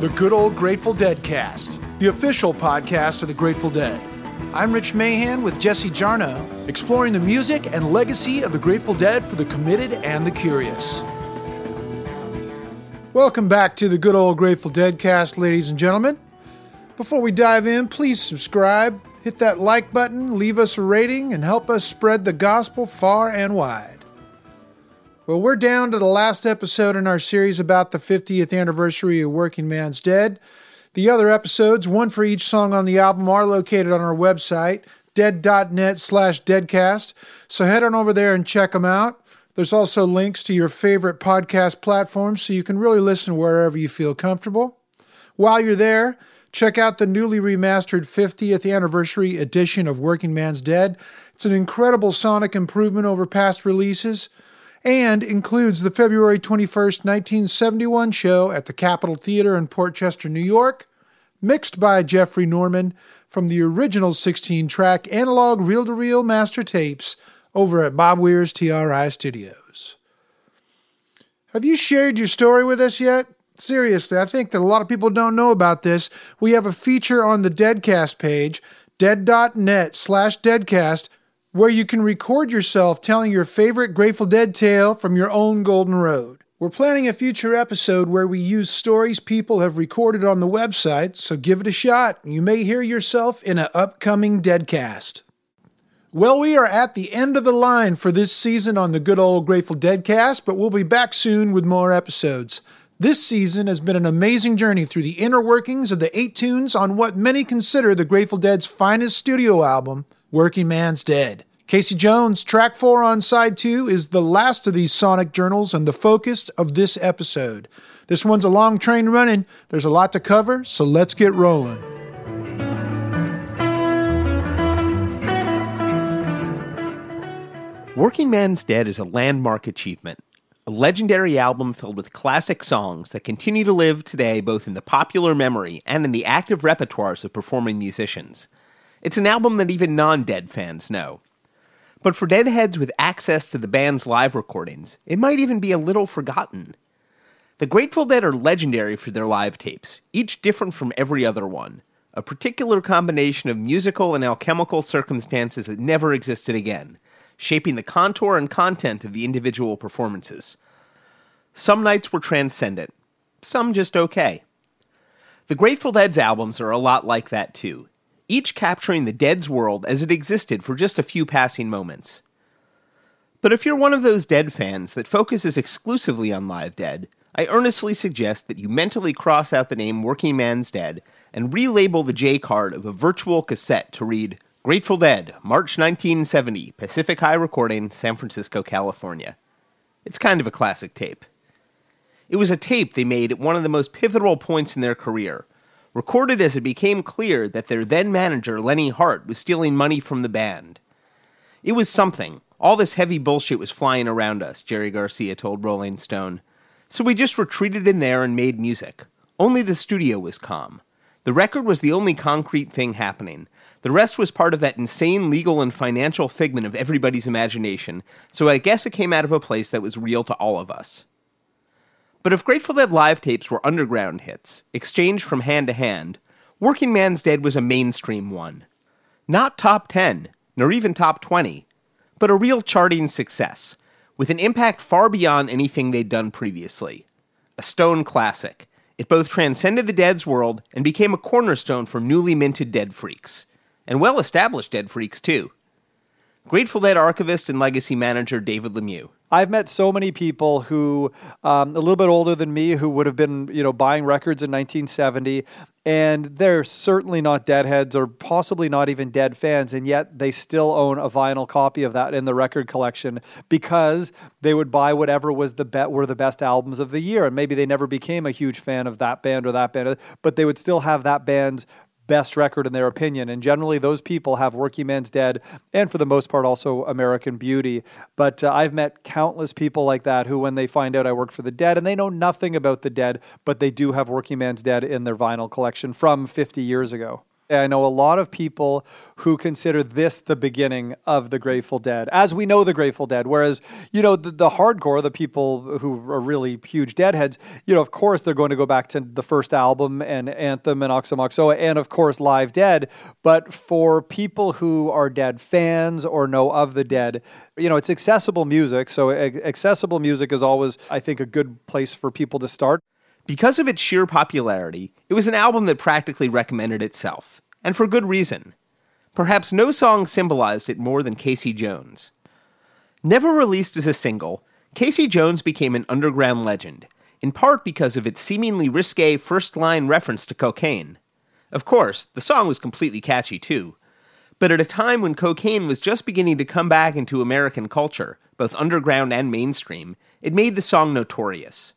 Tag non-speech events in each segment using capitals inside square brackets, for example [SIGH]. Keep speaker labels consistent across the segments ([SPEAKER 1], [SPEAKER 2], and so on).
[SPEAKER 1] the Good Old Grateful Dead cast, the official podcast of the Grateful Dead. I'm Rich Mahan with Jesse Jarnow, exploring the music and legacy of the Grateful Dead for the committed and the curious. Welcome back to the Good Old Grateful Dead cast, ladies and gentlemen. Before we dive in, please subscribe, hit that like button, leave us a rating, and help us spread the gospel far and wide. Well, we're down to the last episode in our series about the 50th anniversary of Working Man's Dead. The other episodes, one for each song on the album, are located on our website, dead.net slash deadcast. So head on over there and check them out. There's also links to your favorite podcast platforms so you can really listen wherever you feel comfortable. While you're there, check out the newly remastered 50th anniversary edition of Working Man's Dead. It's an incredible sonic improvement over past releases and includes the February 21st, 1971 show at the Capitol Theater in Port Chester, New York, mixed by Jeffrey Norman from the original 16 track analog reel to reel master tapes over at Bob Weir's TRI Studios. Have you shared your story with us yet? Seriously, I think that a lot of people don't know about this. We have a feature on the Deadcast page, dead.net slash deadcast, where you can record yourself telling your favorite Grateful Dead tale from your own Golden Road. We're planning a future episode where we use stories people have recorded on the website, so give it a shot. You may hear yourself in an upcoming Deadcast. Well, we are at the end of the line for this season on the good old Grateful Deadcast, but we'll be back soon with more episodes. This season has been an amazing journey through the inner workings of the eight tunes on what many consider the Grateful Dead's finest studio album, Working Man's Dead. Casey Jones, track four on side two, is the last of these sonic journals and the focus of this episode. This one's a long train running. There's a lot to cover, so let's get rolling.
[SPEAKER 2] Working Man's Dead is a landmark achievement, a legendary album filled with classic songs that continue to live today both in the popular memory and in the active repertoires of performing musicians. It's an album that even non Dead fans know. But for Deadheads with access to the band's live recordings, it might even be a little forgotten. The Grateful Dead are legendary for their live tapes, each different from every other one, a particular combination of musical and alchemical circumstances that never existed again, shaping the contour and content of the individual performances. Some nights were transcendent, some just okay. The Grateful Dead's albums are a lot like that too, each capturing the Dead's world as it existed for just a few passing moments. But if you're one of those Dead fans that focuses exclusively on Live Dead, I earnestly suggest that you mentally cross out the name Working Man's Dead and relabel the J card of a virtual cassette to read Grateful Dead, March 1970, Pacific High Recording, San Francisco, California. It's kind of a classic tape. It was a tape they made at one of the most pivotal points in their career, recorded as it became clear that their then manager, Lenny Hart, was stealing money from the band. It was something. All this heavy bullshit was flying around us, Jerry Garcia told Rolling Stone. So we just retreated in there and made music. Only the studio was calm. The record was the only concrete thing happening. The rest was part of that insane legal and financial figment of everybody's imagination, so I guess it came out of a place that was real to all of us. But if Grateful Dead live tapes were underground hits, exchanged from hand to hand, Working Man's Dead was a mainstream one. Not top 10, nor even top 20, but a real charting success, with an impact far beyond anything they'd done previously. A stone classic. It both transcended the Dead's world and became a cornerstone for newly minted Dead freaks. And well established Dead freaks, too. Grateful Dead archivist and legacy manager David Lemieux.
[SPEAKER 3] I've met so many people who, um, a little bit older than me, who would have been, you know, buying records in 1970, and they're certainly not deadheads or possibly not even dead fans, and yet they still own a vinyl copy of that in the record collection because they would buy whatever was the bet were the best albums of the year, and maybe they never became a huge fan of that band or that band, but they would still have that band's best record in their opinion. And generally, those people have Working Man's Dead and, for the most part, also American Beauty. But uh, I've met countless people like that who, when they find out I work for the Dead and they know nothing about the Dead, but they do have Working Man's Dead in their vinyl collection from 50 years ago. I know a lot of people who consider this the beginning of the Grateful Dead, as we know the Grateful Dead. Whereas, you know, the, the hardcore, the people who are really huge Deadheads, you know, of course they're going to go back to the first album and Anthem and Aoxomoxoa and, of course, Live Dead. But for people who are Dead fans or know of the Dead, you know, it's accessible music. So accessible music is always, I think, a good place for people to start.
[SPEAKER 2] Because of its sheer popularity, it was an album that practically recommended itself, and for good reason. Perhaps no song symbolized it more than Casey Jones. Never released as a single, Casey Jones became an underground legend, in part because of its seemingly risque first line reference to cocaine. Of course, the song was completely catchy too. But at a time when cocaine was just beginning to come back into American culture, both underground and mainstream, it made the song notorious.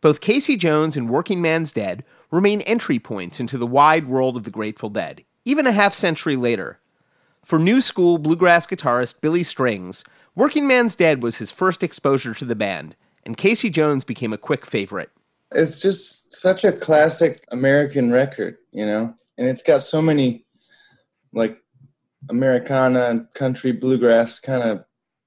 [SPEAKER 2] Both Casey Jones and Working Man's Dead remain entry points into the wide world of the Grateful Dead, even a half century later. For new school bluegrass guitarist Billy Strings, Working Man's Dead was his first exposure to the band, and Casey Jones became a quick favorite.
[SPEAKER 4] It's just such a classic American record, you know, and it's got so many like Americana, and country, bluegrass kind of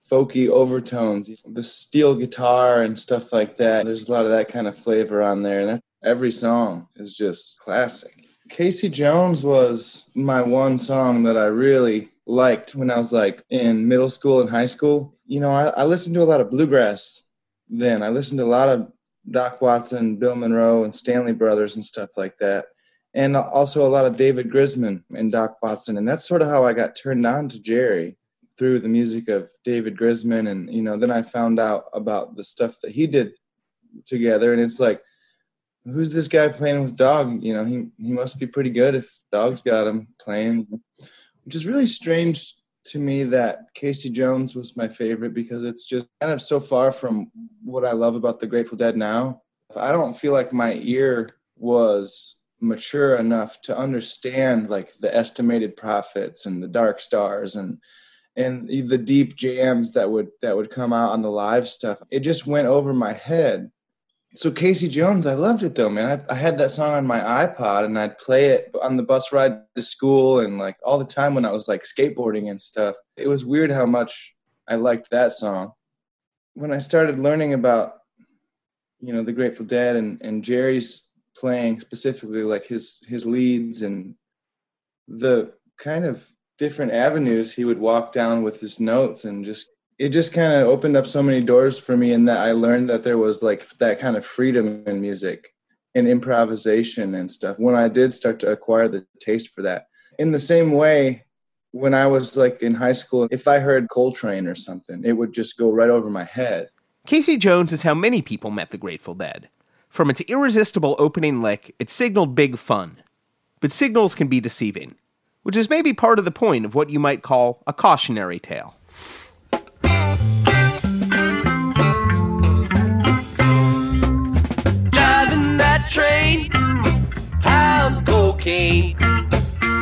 [SPEAKER 4] folky overtones, the steel guitar and stuff like that. There's a lot of that kind of flavor on there. And that, every song is just classic. Casey Jones was my one song that I really liked when I was like in middle school and high school. You know, I, I listened to a lot of bluegrass then. I listened to a lot of Doc Watson, Bill Monroe, and Stanley Brothers and stuff like that. And also a lot of David Grisman and Doc Watson. And that's sort of how I got turned on to Jerry through the music of David Grisman, and you know, then I found out about the stuff that he did together, and it's like, who's this guy playing with Dog? You know, he he must be pretty good if Dog's got him playing, which is really strange to me that Casey Jones was my favorite because it's just kind of so far from what I love about the Grateful Dead now. I don't feel like my ear was mature enough to understand like the estimated prophets and the dark stars and and the deep jams that would that would come out on the live stuff it just went over my head. So casey jones i loved it though man. I, I, had that song on my ipod and i'd play it on the bus ride to school and like all the time when i was like skateboarding and stuff. It was weird how much i liked that song. When i started learning about you know the grateful dead and and jerry's playing specifically like his his leads and the kind of different avenues he would walk down with his notes and just it just kind of opened up so many doors for me and that I learned that there was like that kind of freedom in music and improvisation and stuff when I did start to acquire the taste for that. In the same way, when I was like in high school, if I heard Coltrane or something, it would just go right over my head.
[SPEAKER 2] Casey Jones is how many people met the Grateful Dead. From its irresistible opening lick, it signaled big fun. But signals can be deceiving which is maybe part of the point of what you might call a cautionary tale. Driving that train, high cocaine.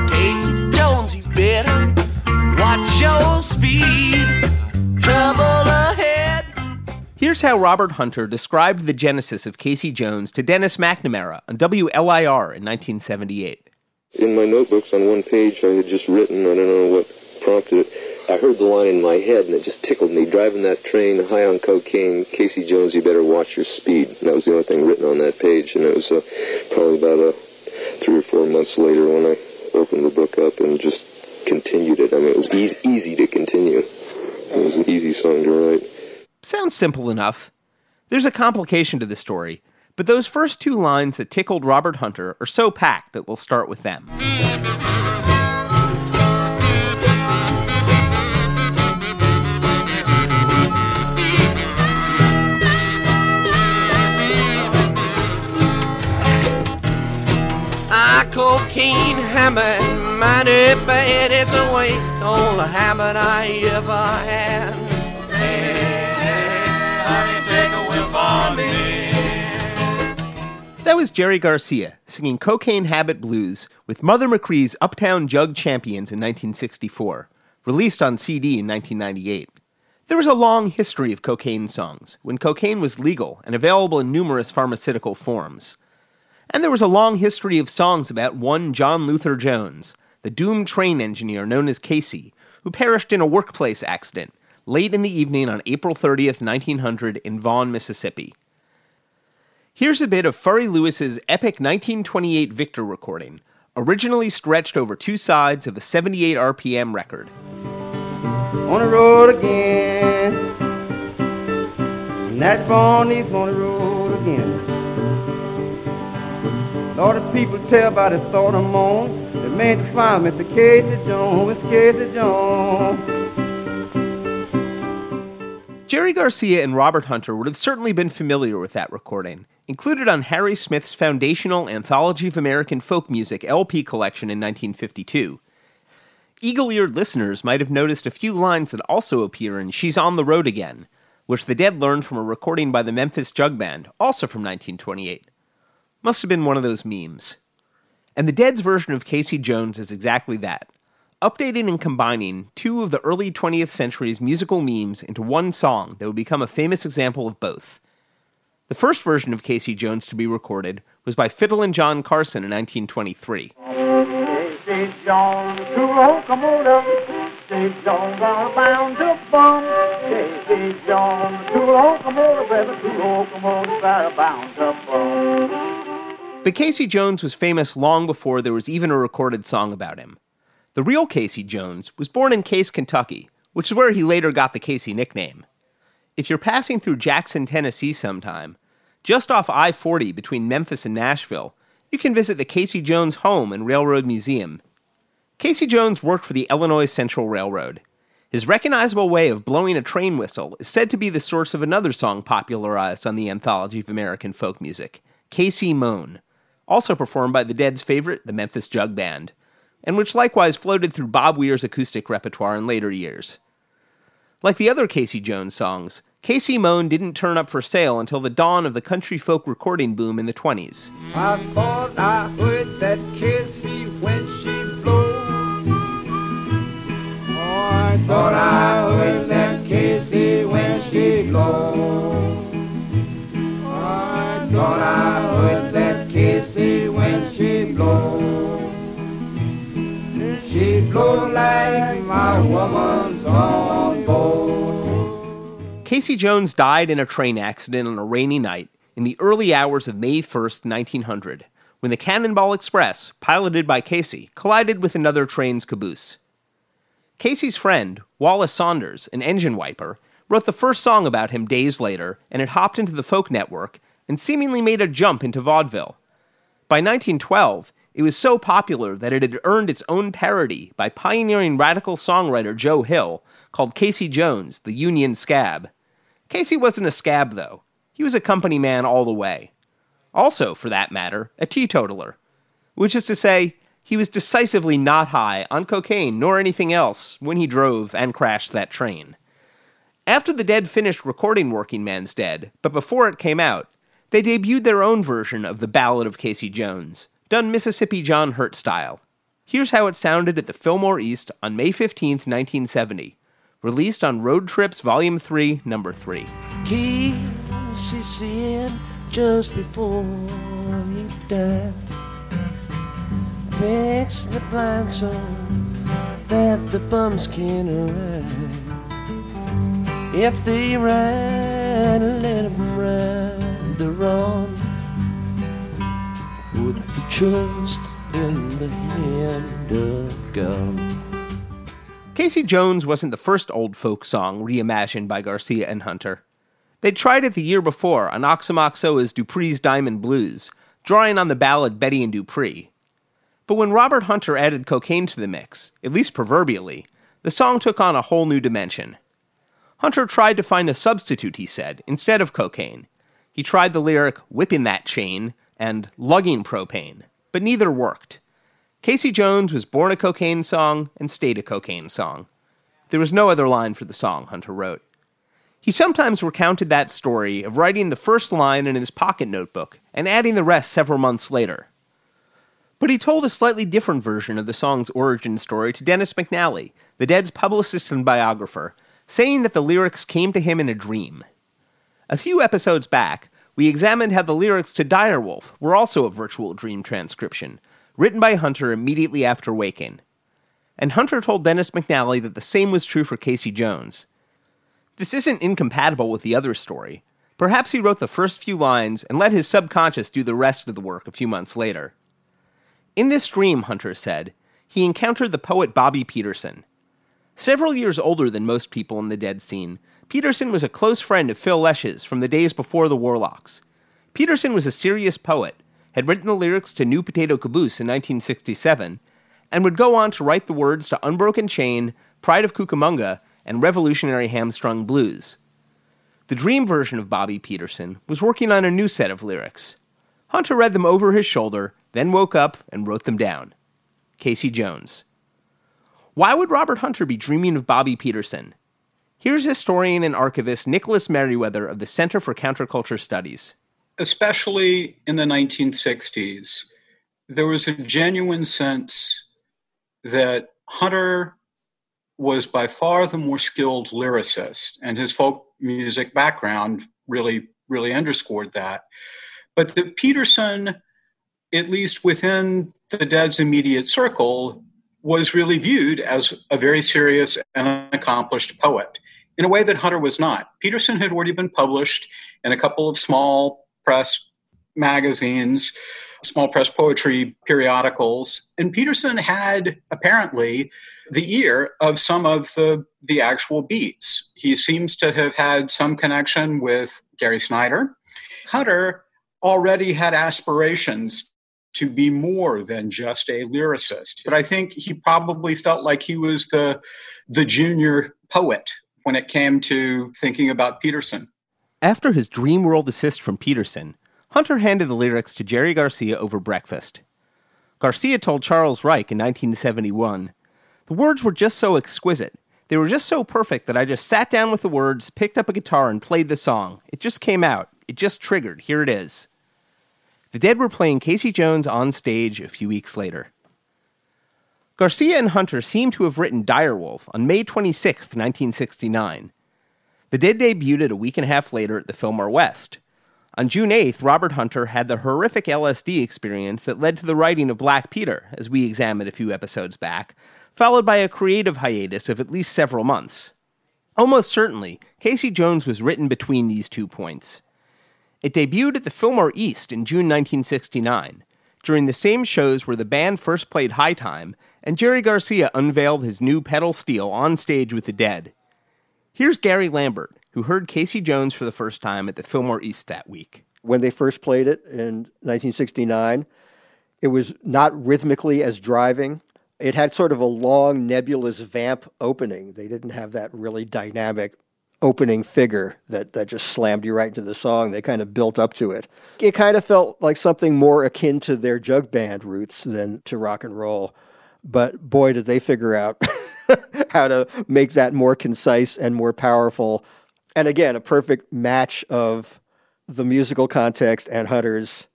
[SPEAKER 2] Casey Jones, you better watch your speed. Trouble ahead. Here's how Robert Hunter described the genesis of Casey Jones to Dennis McNamara on WLIR in 1978
[SPEAKER 5] in my notebooks on one page I had just written, I don't know what prompted it, I heard the line in my head and it just tickled me. Driving that train high on cocaine, Casey Jones, you better watch your speed. And that was the only thing written on that page. And it was uh, probably about uh, three or four months later when I opened the book up and just continued it. I mean, it was easy, easy to continue. It was an easy song to write.
[SPEAKER 2] Sounds simple enough. There's a complication to the story. But those first two lines that tickled Robert Hunter are so packed that we'll start with them. I cocaine hammer, money bad, it's a waste, all the hammer I ever had. Hey, hey, honey, take a whiff on me. That was Jerry Garcia singing Cocaine Habit Blues with Mother McCree's Uptown Jug Champions in 1964, released on CD in 1998. There was a long history of cocaine songs, when cocaine was legal and available in numerous pharmaceutical forms. And there was a long history of songs about one John Luther Jones, the doomed train engineer known as Casey, who perished in a workplace accident late in the evening on April 30th, 1900, in Vaughan, Mississippi. Here's a bit of Furry Lewis's epic 1928 Victor recording, originally stretched over two sides of a 78 RPM record.
[SPEAKER 6] On the road again. And that Bonnie's on the road again. All the people tell about his thought I'm on. They made to find Mr. Casey Jones, Mr. Casey Jones.
[SPEAKER 2] Jerry Garcia and Robert Hunter would have certainly been familiar with that recording, included on Harry Smith's foundational Anthology of American Folk Music LP collection in 1952. Eagle eared listeners might have noticed a few lines that also appear in She's on the Road Again, which the Dead learned from a recording by the Memphis Jug Band, also from 1928. Must have been one of those memes. And the Dead's version of Casey Jones is exactly that updating and combining two of the early 20th century's musical memes into one song that would become a famous example of both. The first version of Casey Jones to be recorded was by Fiddlin' John Carson in 1923.
[SPEAKER 6] Casey Jones, to locomotive. Casey Jones, bound to bum. Casey Jones, to locomotive, baby, to locomotive, bound to bum.
[SPEAKER 2] But Casey Jones was famous long before there was even a recorded song about him. The real Casey Jones was born in Case, Kentucky, which is where he later got the Casey nickname. If you're passing through Jackson, Tennessee sometime, just off I 40 between Memphis and Nashville, you can visit the Casey Jones Home and Railroad Museum. Casey Jones worked for the Illinois Central Railroad. His recognizable way of blowing a train whistle is said to be the source of another song popularized on the Anthology of American Folk Music, Casey Moan, also performed by the Dead's favorite, the Memphis Jug Band and which likewise floated through Bob Weir's acoustic repertoire in later years. Like the other Casey Jones songs, Casey Moan didn't turn up for sale until the dawn of the country folk recording boom in the 20s.
[SPEAKER 6] I thought I heard that Casey when she. Oh, I thought I heard that Casey when she. Oh, I thought I heard that Casey when she. She like my woman's on board.
[SPEAKER 2] Casey Jones died in a train accident on a rainy night in the early hours of May 1st, 1900, when the Cannonball Express, piloted by Casey, collided with another train's caboose. Casey's friend, Wallace Saunders, an engine wiper, wrote the first song about him days later, and it hopped into the folk network and seemingly made a jump into vaudeville. By 1912, it was so popular that it had earned its own parody by pioneering radical songwriter Joe Hill called Casey Jones, the Union Scab. Casey wasn't a scab, though. He was a company man all the way. Also, for that matter, a teetotaler. Which is to say, he was decisively not high on cocaine nor anything else when he drove and crashed that train. After the Dead finished recording Working Man's Dead, but before it came out, they debuted their own version of the Ballad of Casey Jones, done Mississippi John Hurt style. Here's how it sounded at the Fillmore East on May 15, 1970, released on Road Trips Volume 3, Number 3.
[SPEAKER 7] Casey said just before he died, fix the blind so that the bums can ride. If they ride, let 'em ride the wrong. Put the trust in the hand of God.
[SPEAKER 2] Casey Jones wasn't the first old folk song reimagined by Garcia and Hunter. They'd tried it the year before on Aoxomoxoa's Dupree's Diamond Blues, drawing on the ballad Betty and Dupree. But when Robert Hunter added cocaine to the mix, at least proverbially, the song took on a whole new dimension. Hunter tried to find a substitute, he said, instead of cocaine. He tried the lyric, whipping that chain, and lugging propane, but neither worked. Casey Jones was born a cocaine song and stayed a cocaine song. There was no other line for the song, Hunter wrote. He sometimes recounted that story of writing the first line in his pocket notebook and adding the rest several months later. But he told a slightly different version of the song's origin story to Dennis McNally, the Dead's publicist and biographer, saying that the lyrics came to him in a dream. A few episodes back, we examined how the lyrics to Dire Wolf were also a virtual dream transcription, written by Hunter immediately after waking. And Hunter told Dennis McNally that the same was true for Casey Jones. This isn't incompatible with the other story. Perhaps he wrote the first few lines and let his subconscious do the rest of the work a few months later. In this dream, Hunter said, he encountered the poet Bobby Peterson. Several years older than most people in the dead scene, Peterson was a close friend of Phil Lesh's from the days before the Warlocks. Peterson was a serious poet, had written the lyrics to New Potato Caboose in 1967, and would go on to write the words to Unbroken Chain, Pride of Cucamonga, and Revolutionary Hamstrung Blues. The dream version of Bobby Peterson was working on a new set of lyrics. Hunter read them over his shoulder, then woke up and wrote them down. Casey Jones. Why would Robert Hunter be dreaming of Bobby Peterson? Here's historian and archivist Nicholas Meriwether of the Center for Counterculture Studies.
[SPEAKER 8] Especially in the 1960s, there was a genuine sense that Hunter was by far the more skilled lyricist, and his folk music background really, really underscored that. But that Peterson, at least within the Dead's immediate circle, was really viewed as a very serious and accomplished poet in a way that Hunter was not. Peterson had already been published in a couple of small press magazines, small press poetry periodicals, and Peterson had apparently the ear of some of the, the actual beats. He seems to have had some connection with Gary Snyder. Hunter already had aspirations to be more than just a lyricist. But I think he probably felt like he was the the junior poet when it came to thinking about Peterson.
[SPEAKER 2] After his dream world assist from Peterson, Hunter handed the lyrics to Jerry Garcia over breakfast. Garcia told Charles Reich in 1971 The words were just so exquisite. They were just so perfect that I just sat down with the words, picked up a guitar, and played the song. It just came out. It just triggered. Here it is. The Dead were playing Casey Jones on stage a few weeks later. Garcia and Hunter seem to have written Dire Wolf on May 26, 1969. The Dead debuted a week and a half later at the Fillmore West. On June 8th, Robert Hunter had the horrific LSD experience that led to the writing of Black Peter, as we examined a few episodes back, followed by a creative hiatus of at least several months. Almost certainly, Casey Jones was written between these two points. It debuted at the Fillmore East in June 1969, during the same shows where the band first played High Time and Jerry Garcia unveiled his new pedal steel on stage with the Dead. Here's Gary Lambert, who heard Casey Jones for the first time at the Fillmore East that week.
[SPEAKER 9] When they first played it in 1969, it was not rhythmically as driving. It had sort of a long, nebulous vamp opening. They didn't have that really dynamic opening figure that, that just slammed you right into the song. They kind of built up to it. It kind of felt like something more akin to their jug band roots than to rock and roll. But boy, did they figure out [LAUGHS] [LAUGHS] how to make that more concise and more powerful. And again, a perfect match of the musical context and Hunter's.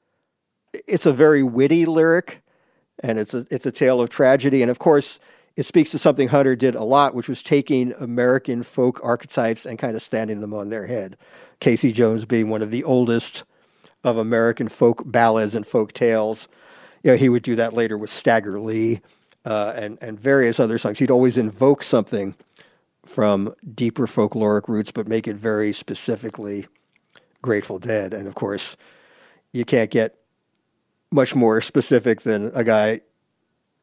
[SPEAKER 9] It's a very witty lyric, and it's a it's a tale of tragedy. And of course, it speaks to something Hunter did a lot, which was taking American folk archetypes and kind of standing them on their head. Casey Jones being one of the oldest of American folk ballads and folk tales. You know, he would do that later with Stagger Lee uh, and and various other songs. He'd always invoke something from deeper folkloric roots, but make it very specifically Grateful Dead. And of course, you can't get much more specific than a guy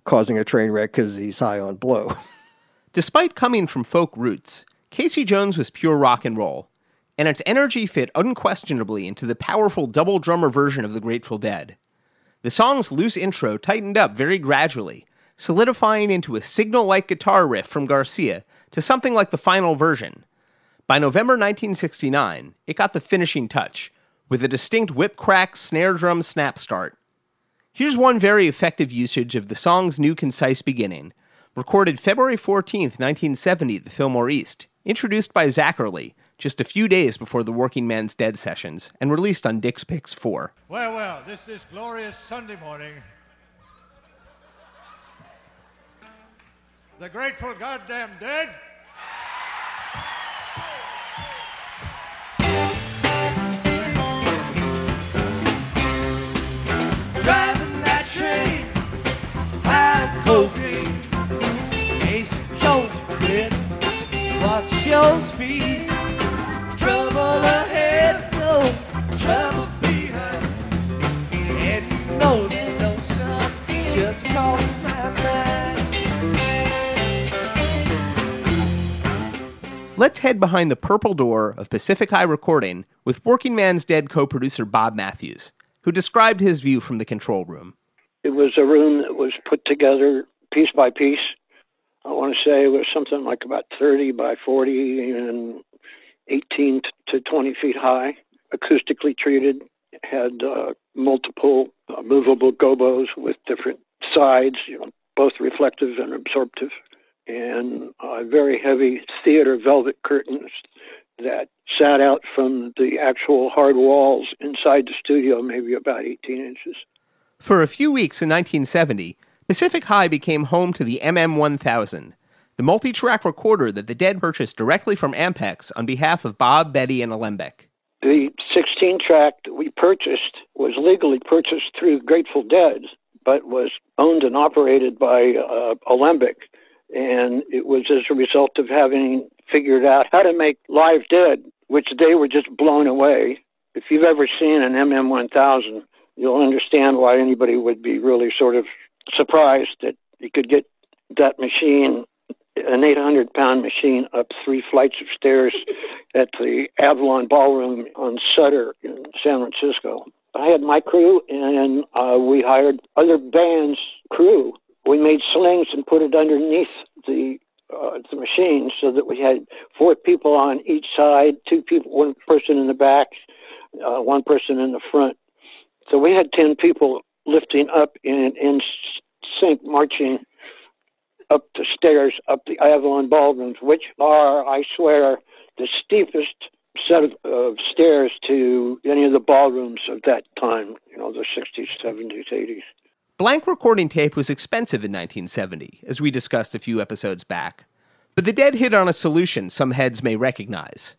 [SPEAKER 9] causing a train wreck because he's high on blow. [LAUGHS]
[SPEAKER 2] Despite coming from folk roots, Casey Jones was pure rock and roll, and its energy fit unquestionably into the powerful double drummer version of the Grateful Dead. The song's loose intro tightened up very gradually, solidifying into a signal like guitar riff from Garcia to something like the final version. By November 1969, it got the finishing touch, with a distinct whip crack snare drum snap start. Here's one very effective usage of the song's new concise beginning, recorded February 14, 1970 at the Fillmore East, introduced by Zacherle just a few days before the Working Man's Dead sessions, and released on Dick's Picks 4.
[SPEAKER 10] Well, well, this is glorious Sunday morning. the grateful goddamn dead?
[SPEAKER 7] Driving that train, I'm cocaine. Ace Jones, kid, watch your speed. Trouble ahead, no trouble.
[SPEAKER 2] Let's head behind the purple door of Pacific High Recording with Working Man's Dead co producer Bob Matthews, who described his view from the control room.
[SPEAKER 11] It was a room that was put together piece by piece. I want to say it was something like about 30 by 40 and 18 to 20 feet high, acoustically treated, had uh, multiple uh, movable gobos with different sides, you know, both reflective and absorptive, and uh, very heavy theater velvet curtains that sat out from the actual hard walls inside the studio, maybe about 18 inches.
[SPEAKER 2] For a few weeks in 1970, Pacific High became home to the MM1000, the multi track recorder that the Dead purchased directly from Ampex on behalf of Bob, Betty, and Alembic.
[SPEAKER 11] The 16 track that we purchased was legally purchased through Grateful Dead, but was owned and operated by uh, Alembic. And it was as a result of having figured out how to make Live Dead, which they were just blown away. If you've ever seen an MM1000, you'll understand why anybody would be really sort of surprised that you could get that machine, an 800 pound machine, up three flights of stairs at the Avalon Ballroom on Sutter in San Francisco. I had my crew, and uh, we hired other bands' crew. We made slings and put it underneath the uh, the machine so that we had four people on each side, two people, one person in the back, uh, one person in the front. So we had ten people lifting up in in sync, marching up the stairs, up the Avalon ballrooms, which are, I swear, the steepest set of, of stairs to any of the ballrooms of that time. You know, the 60s, 70s, 80s.
[SPEAKER 2] Blank recording tape was expensive in 1970, as we discussed a few episodes back. But the Dead hit on a solution some heads may recognize.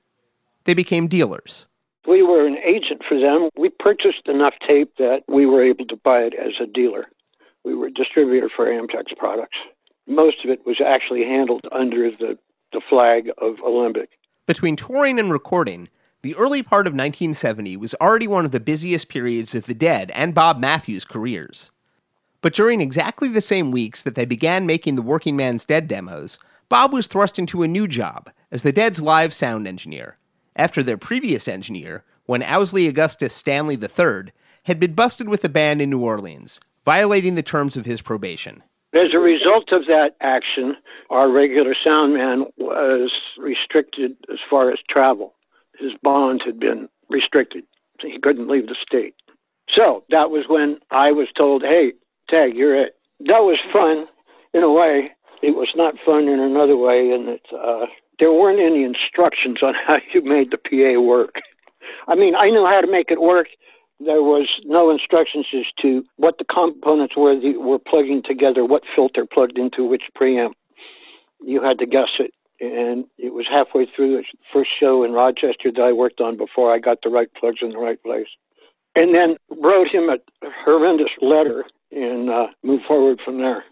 [SPEAKER 2] They became dealers.
[SPEAKER 11] We were an agent for them. We purchased enough tape that we were able to buy it as a dealer. We were a distributor for Ampex products. Most of it was actually handled under the, the flag of Alembic.
[SPEAKER 2] Between touring and recording, the early part of 1970 was already one of the busiest periods of the Dead and Bob Matthews' careers. But during exactly the same weeks that they began making the Working Man's Dead demos, Bob was thrust into a new job as the Dead's live sound engineer, after their previous engineer, when Owsley Augustus Stanley III, had been busted with the band in New Orleans, violating the terms of his probation.
[SPEAKER 11] As a result of that action, our regular sound man was restricted as far as travel. His bonds had been restricted. He couldn't leave the state. So that was when I was told, hey, Tag, you're it. That was fun in a way. It was not fun in another way, and that uh, there weren't any instructions on [LAUGHS] how you made the PA work. I mean, I knew how to make it work. There was no instructions as to what the components were that were plugging together, what filter plugged into which preamp. You had to guess it. And it was halfway through the first show in Rochester that I worked on before I got the right plugs in the right place. And then wrote him a horrendous letter and uh, moved forward from there.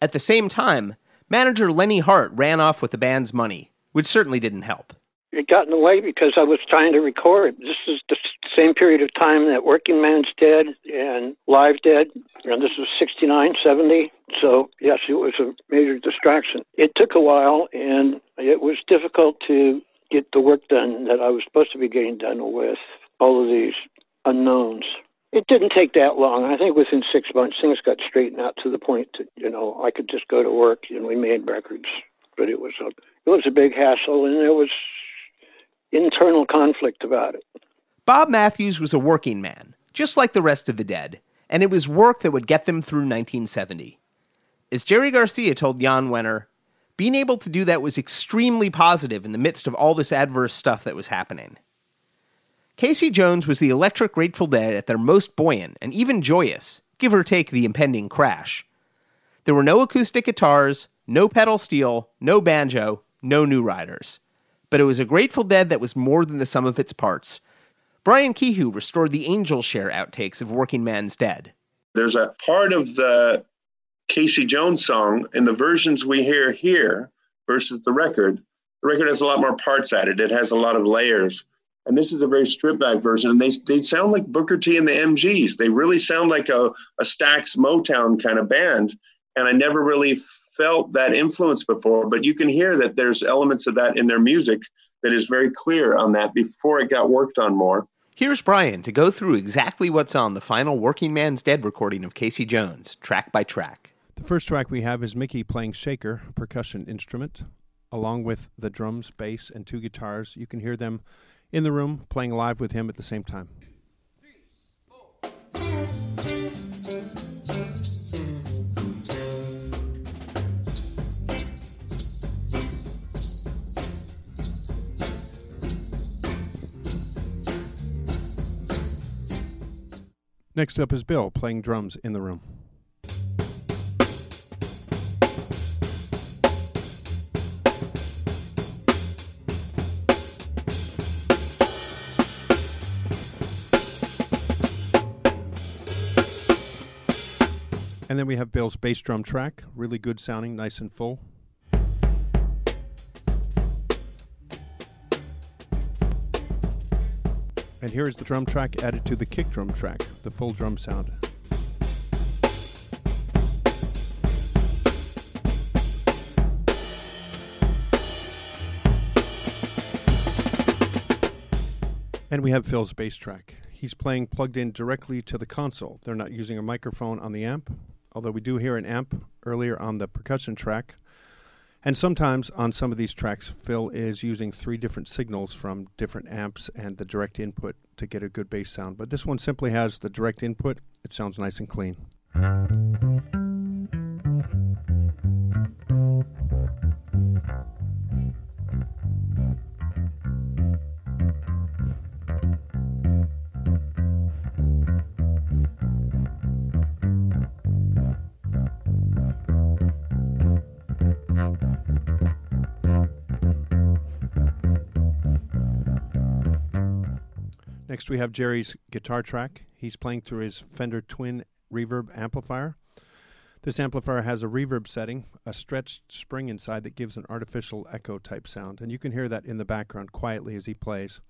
[SPEAKER 2] At the same time, manager Lenny Hart ran off with the band's money, which certainly didn't help.
[SPEAKER 11] It got in the way because I was trying to record. This is the same period of time that Working Man's Dead and Live Dead, and this was 69, 70. So, yes, it was a major distraction. It took a while, and it was difficult to get the work done that I was supposed to be getting done with all of these unknowns. It didn't take that long. I think within six months, things got straightened out to the point that you know I could just go to work and we made records. But it was a it was a big hassle, and there was internal conflict about it.
[SPEAKER 2] Bob Matthews was a working man, just like the rest of the dead, and it was work that would get them through 1970. As Jerry Garcia told Jan Wenner, being able to do that was extremely positive in the midst of all this adverse stuff that was happening. Casey Jones was the electric Grateful Dead at their most buoyant and even joyous, give or take the impending crash. There were no acoustic guitars, no pedal steel, no banjo, no new riders. But it was a Grateful Dead that was more than the sum of its parts. Brian Kehew restored the Angel Share outtakes of Working Man's Dead.
[SPEAKER 12] There's a part of the Casey Jones song in the versions we hear here versus the record. The record has a lot more parts added. It has a lot of layers. And this is a very stripped back version. And they, they sound like Booker T and the MGs. They really sound like a, a Stax Motown kind of band. And I never really felt that influence before, but you can hear that there's elements of that in their music that is very clear on that before it got worked on more.
[SPEAKER 2] Here's Brian to go through exactly what's on the final Working Man's Dead recording of Casey Jones, track by track.
[SPEAKER 13] The first track we have is Mickey playing shaker, percussion instrument, along with the drums, bass, and two guitars. You can hear them in the room playing live with him at the same time. Next up is Bill playing drums in the room. And then we have Bill's bass drum track, really good sounding, nice and full. And here is the drum track added to the kick drum track, the full drum sound. And we have Phil's bass track. He's playing plugged in directly to the console. They're not using a microphone on the amp, although we do hear an amp earlier on the percussion track. And sometimes on some of these tracks, Phil is using three different signals from different amps and the direct input to get a good bass sound. But this one simply has the direct input, it sounds nice and clean. Next, we have Jerry's guitar track. He's playing through his Fender Twin reverb amplifier. This amplifier has a reverb setting, a stretched spring inside that gives an artificial echo type sound, and you can hear that in the background quietly as he plays.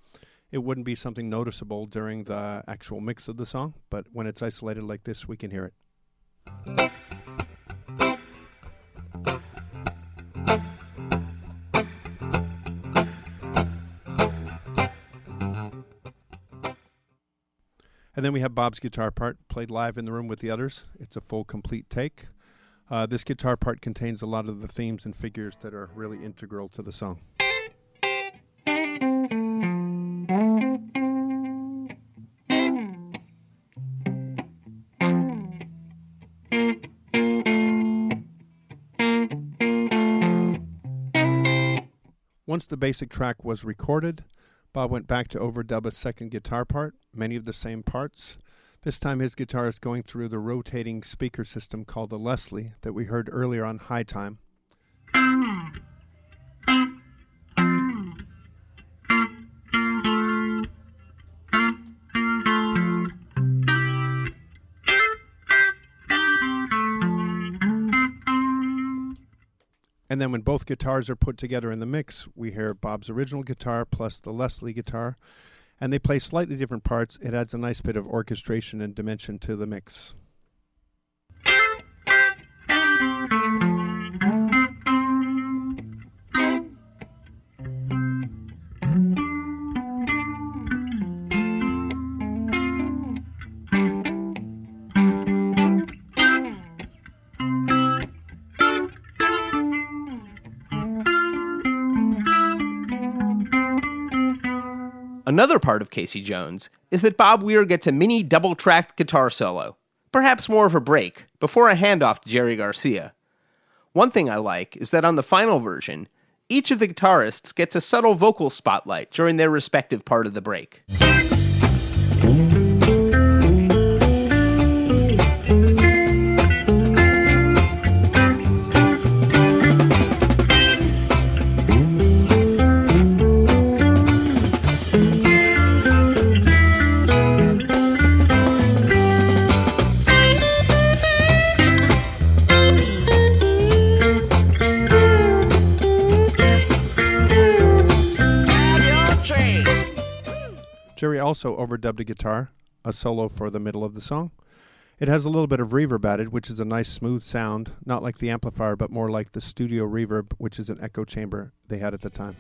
[SPEAKER 13] It wouldn't be something noticeable during the actual mix of the song, but when it's isolated like this, we can hear it. And then we have Bob's guitar part played live in the room with the others. It's a full, complete take. Uh, this guitar part contains a lot of the themes and figures that are really integral to the song. Once the basic track was recorded, Bob went back to overdub a second guitar part, many of the same parts. This time his guitar is going through the rotating speaker system called the Leslie that we heard earlier on High Time. Hmm. And then when both guitars are put together in the mix, we hear Bob's original guitar plus the Leslie guitar, and they play slightly different parts. It adds a nice bit of orchestration and dimension to the mix.
[SPEAKER 2] Another part of Casey Jones is that Bob Weir gets a mini double tracked guitar solo, perhaps more of a break, before a handoff to Jerry Garcia. One thing I like is that on the final version, each of the guitarists gets a subtle vocal spotlight during their respective part of the break.
[SPEAKER 13] Also overdubbed a guitar, a solo for the middle of the song. It has a little bit of reverb added, which is a nice smooth sound, not like the amplifier, but more like the studio reverb, which is an echo chamber they had at the time.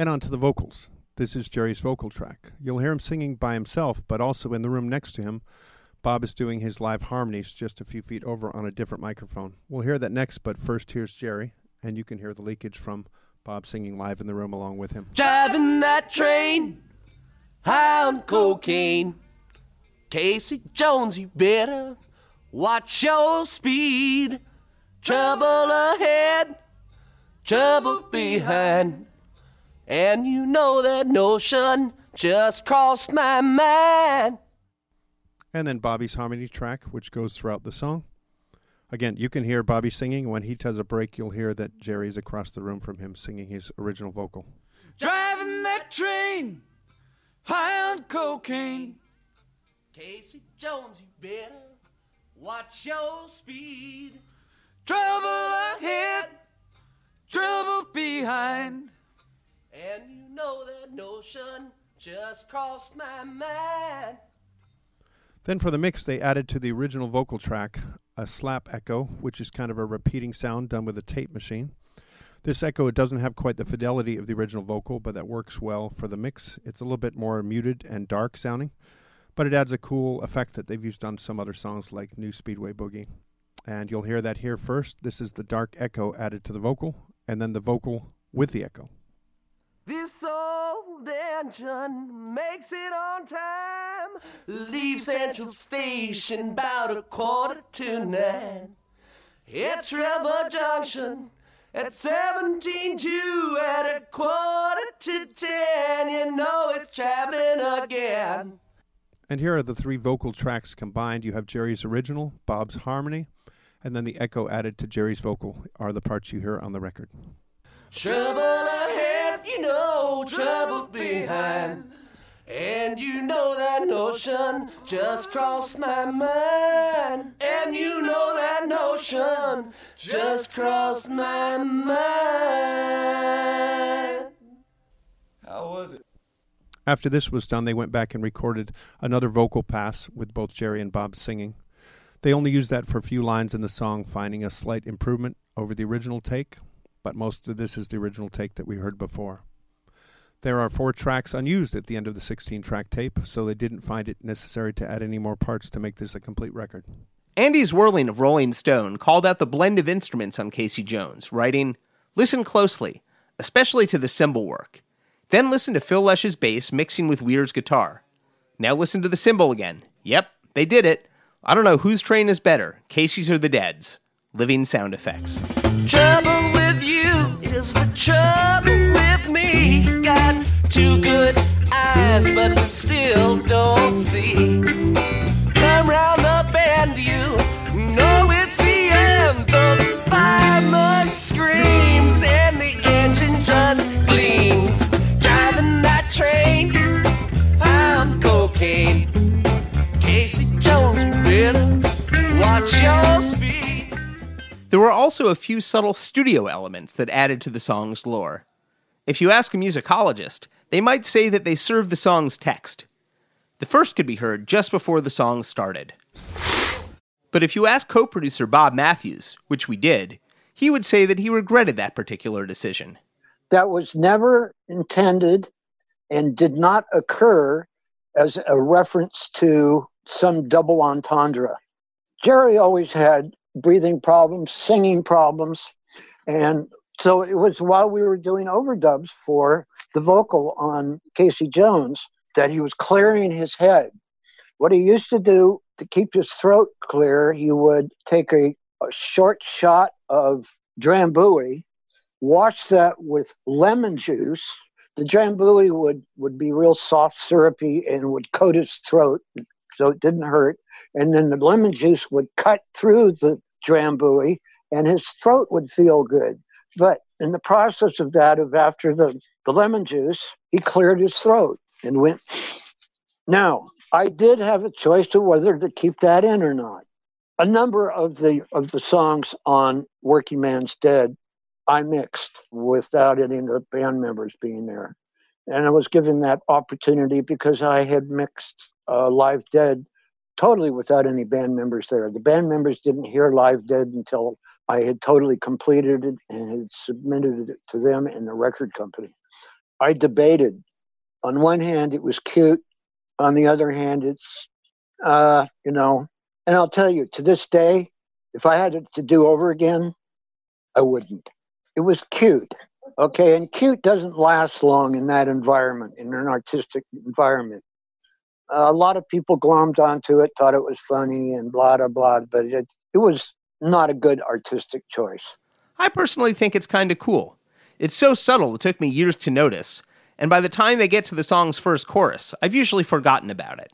[SPEAKER 13] And on to the vocals. This is Jerry's vocal track. You'll hear him singing by himself, but also in the room next to him, Bob is doing his live harmonies just a few feet over on a different microphone. We'll hear that next, but first here's Jerry, and you can hear the leakage from Bob singing live in the room along with him.
[SPEAKER 7] Driving that train, high on cocaine. Casey Jones, you better watch your speed. Trouble ahead, trouble behind. And you know that notion just crossed my mind.
[SPEAKER 13] And then Bobby's harmony track, which goes throughout the song. Again, you can hear Bobby singing. When he does a break, you'll hear that Jerry's across the room from him singing his original vocal.
[SPEAKER 7] Driving that train, high on cocaine. Casey Jones, you better watch your speed. Trouble ahead, trouble behind. And you know that notion just crossed my mind.
[SPEAKER 13] Then for the mix, they added to the original vocal track a slap echo, which is kind of a repeating sound done with a tape machine. This echo it doesn't have quite the fidelity of the original vocal, but that works well for the mix. It's a little bit more muted and dark sounding, but it adds a cool effect that they've used on some other songs like New Speedway Boogie. And you'll hear that here first. This is the dark echo added to the vocal, and then the vocal with the echo.
[SPEAKER 7] This old engine makes it on time. Leave Central Station about a quarter to nine. It's River Junction at 17 to at a quarter to ten. You know it's traveling again.
[SPEAKER 13] And here are the three vocal tracks combined. You have Jerry's original, Bob's harmony, and then the echo added to Jerry's vocal are the parts you hear on the record.
[SPEAKER 7] Trouble ahead, you know, trouble behind. And you know that notion just crossed my mind. And you know that notion just crossed my mind.
[SPEAKER 14] How was it?
[SPEAKER 13] After this was done, they went back and recorded another vocal pass with both Jerry and Bob singing. They only used that for a few lines in the song, finding a slight improvement over the original take, but most of this is the original take that we heard before. There are four tracks unused at the end of the 16 track tape, so they didn't find it necessary to add any more parts to make this a complete record.
[SPEAKER 2] Andy Zwerling of Rolling Stone called out the blend of instruments on Casey Jones, writing, Listen closely, especially to the cymbal work. Then listen to Phil Lesh's bass mixing with Weir's guitar. Now listen to the cymbal again. Yep, they did it. I don't know whose train is better, Casey's or the Dead's. Living sound effects.
[SPEAKER 7] Trouble with you is the trouble with me. Got two good eyes, but you still don't see. Come round the bend, you know it's the end. The fireman screams and the engine just gleams. Driving that train, I'm cocaine. Casey Jones, better watch your speed.
[SPEAKER 2] There were also a few subtle studio elements that added to the song's lore. If you ask a musicologist, they might say that they serve the song's text. The first could be heard just before the song started. But if you ask co producer Bob Matthews, which we did, he would say that he regretted that particular decision.
[SPEAKER 15] that was never intended and did not occur as a reference to some double entendre. Jerry always had breathing problems, singing problems, and so it was while we were doing overdubs for the vocal on Casey Jones that he was clearing his head. What he used to do to keep his throat clear, he would take a, a short shot of Drambuie wash that with lemon juice. The Drambuie would, would be real soft, syrupy, and would coat his throat so it didn't hurt. And then the lemon juice would cut through the Drambuie, and his throat would feel good. But in the process of that, of after the, the lemon juice, he cleared his throat and went. Now, I did have a choice of whether to keep that in or not. A number of the of the songs on Working Man's Dead I mixed without any of the band members being there. And I was given that opportunity because I had mixed uh, Live Dead totally without any band members there. The band members didn't hear Live Dead until I had totally completed it and had submitted it to them and the record company.
[SPEAKER 11] I debated. On one hand, it was cute. On the other hand, it's, uh, you know, and I'll tell you, to this day, if I had it to do over again, I wouldn't. It was cute. Okay. And cute doesn't last long in that environment, in an artistic environment. Uh, a lot of people glommed onto it, thought it was funny and blah, blah, blah, but it, it was not a good artistic choice.
[SPEAKER 2] I personally think it's kind of cool. It's so subtle it took me years to notice, and by the time they get to the song's first chorus, I've usually forgotten about it.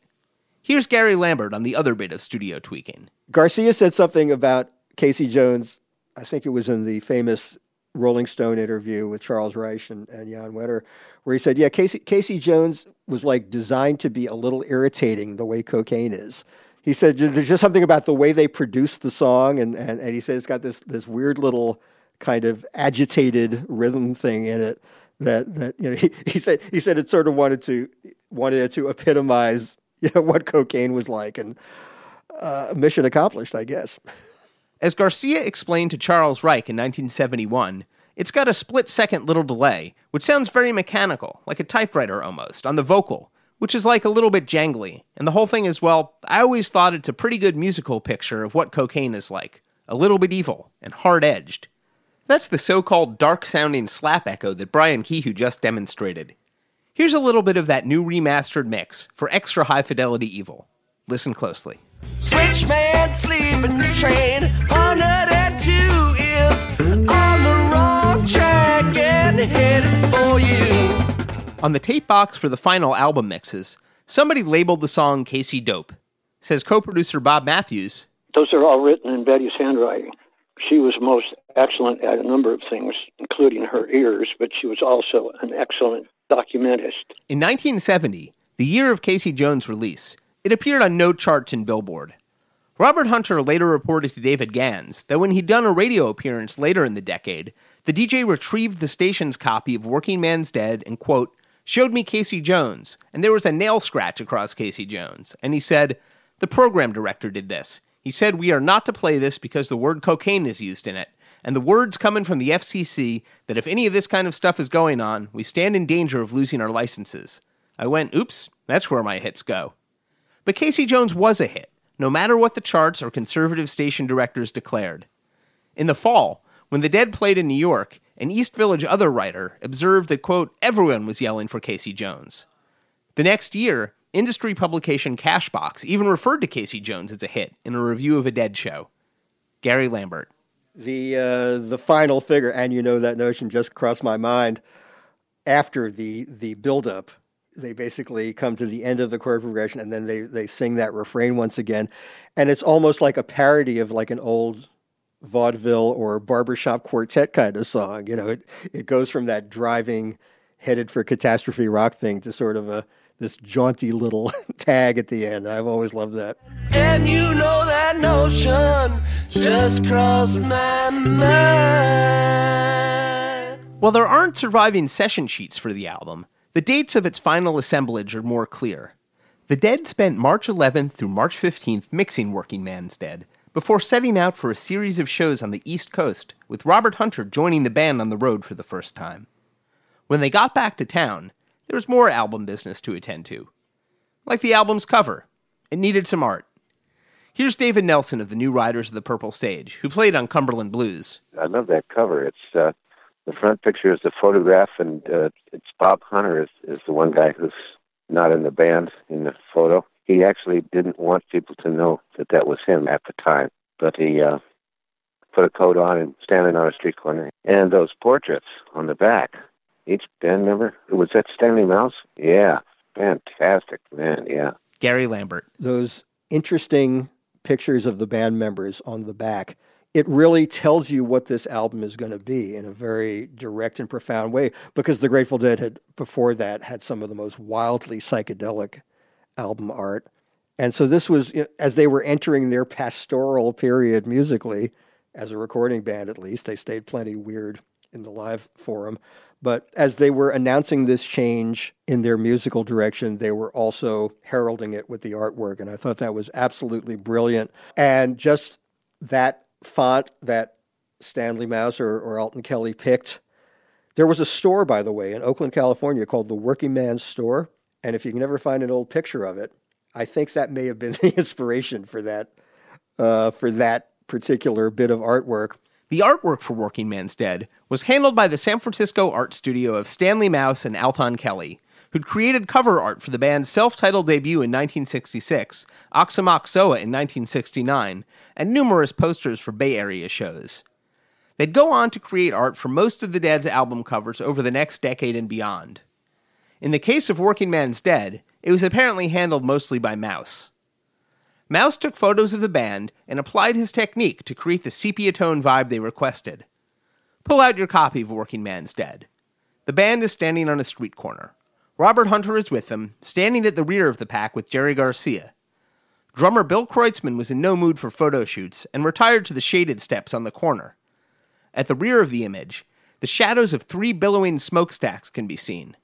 [SPEAKER 2] Here's Gary Lambert on the other bit of studio tweaking.
[SPEAKER 9] Garcia said something about Casey Jones. I think it was in the famous Rolling Stone interview with Charles Reich and, and Jann Wenner, where he said, "Yeah, Casey Casey Jones was like designed to be a little irritating the way cocaine is." He said there's just something about the way they produced the song, and, and, and he said it's got this this weird little kind of agitated rhythm thing in it that that you know [LAUGHS] he, he said he said it sort of wanted to wanted to epitomize you know, what cocaine was like, and uh, mission accomplished, I guess. [LAUGHS]
[SPEAKER 2] As Garcia explained to Charles Reich in 1971, it's got a split second little delay, which sounds very mechanical, like a typewriter almost, on the vocal, which is like a little bit jangly. And the whole thing is, well, I always thought it's a pretty good musical picture of what cocaine is like a little bit evil and hard edged. That's the so called dark sounding slap echo that Brian Kehew just demonstrated. Here's a little bit of that new remastered mix for extra high fidelity evil. Listen closely.
[SPEAKER 7] Switchman sleeping train 102 is on the wrong track and headed for you.
[SPEAKER 2] On the tape box for the final album mixes, somebody labeled the song Casey Dope. Says co producer Bob Matthews
[SPEAKER 11] Those are all written in Betty's handwriting. She was most excellent at a number of things, including her ears, but she was also an excellent documentist.
[SPEAKER 2] In 1970, the year of Casey Jones' release, it appeared on no charts in Billboard. Robert Hunter later reported to David Gans that when he'd done a radio appearance later in the decade, the DJ retrieved the station's copy of Working Man's Dead and, quote, showed me Casey Jones, and there was a nail scratch across Casey Jones. And he said, The program director did this. He said, We are not to play this because the word cocaine is used in it. And the word's coming from the FCC that if any of this kind of stuff is going on, we stand in danger of losing our licenses. I went, Oops, that's where my hits go. But Casey Jones was a hit no matter what the charts or conservative station directors declared. In the fall, when the Dead played in New York, an East Village other writer observed that, quote, everyone was yelling for Casey Jones. The next year, industry publication Cashbox even referred to Casey Jones as a hit in a review of a Dead show. Gary Lambert.
[SPEAKER 9] The uh, the final figure, and you know that notion just crossed my mind after the the buildup they basically come to the end of the chord progression and then they, they sing that refrain once again. And it's almost like a parody of like an old vaudeville or barbershop quartet kind of song. You know, it, it goes from that driving, headed for catastrophe rock thing to sort of a this jaunty little [LAUGHS] tag at the end. I've always loved that.
[SPEAKER 7] And you know that notion just crossed my mind.
[SPEAKER 2] While there aren't surviving session sheets for the album, the dates of its final assemblage are more clear. The Dead spent March 11th through March 15th mixing Working Man's Dead, before setting out for a series of shows on the East Coast, with Robert Hunter joining the band on the road for the first time. When they got back to town, there was more album business to attend to. Like the album's cover, it needed some art. Here's David Nelson of the New Riders of the Purple Sage, who played on Cumberland Blues.
[SPEAKER 16] I love that cover. It's uh, the front picture is the photograph, and uh, it's Bob Hunter is, is the one guy who's not in the band in the photo. He actually didn't want people to know that that was him at the time, but he uh, put a coat on and standing on a street corner. And those portraits on the back, each band member, was that Stanley Mouse? Yeah, fantastic, man, yeah.
[SPEAKER 2] Gary Lambert.
[SPEAKER 9] Those interesting pictures of the band members on the back it really tells you what this album is going to be in a very direct and profound way because the Grateful Dead had before that had some of the most wildly psychedelic album art. And so this was as they were entering their pastoral period musically as a recording band at least they stayed plenty weird in the live forum but as they were announcing this change in their musical direction, they were also heralding it with the artwork. And I thought that was absolutely brilliant. And just that font that Stanley Mouse or, or Alton Kelly picked There was a store, by the way, in Oakland, California called the Working Man's Store. And if you can ever find an old picture of it, I think that may have been [LAUGHS] the inspiration for that, uh, for that particular bit of artwork.
[SPEAKER 2] The artwork for Working Man's Dead was handled by the San Francisco art studio of Stanley Mouse and Alton Kelly, who'd created cover art for the band's self titled debut in 1966, Aoxomoxoa in 1969, and numerous posters for Bay Area shows. They'd go on to create art for most of the Dead's album covers over the next decade and beyond. In the case of Working Man's Dead, it was apparently handled mostly by Mouse. Mouse took photos of the band and applied his technique to create the sepia tone vibe they requested. Pull out your copy of Working Man's Dead. The band is standing on a street corner. Robert Hunter is with them, standing at the rear of the pack with Jerry Garcia. Drummer Bill Kreutzmann was in no mood for photo shoots and retired to the shaded steps on the corner. At the rear of the image, the shadows of three billowing smokestacks can be seen.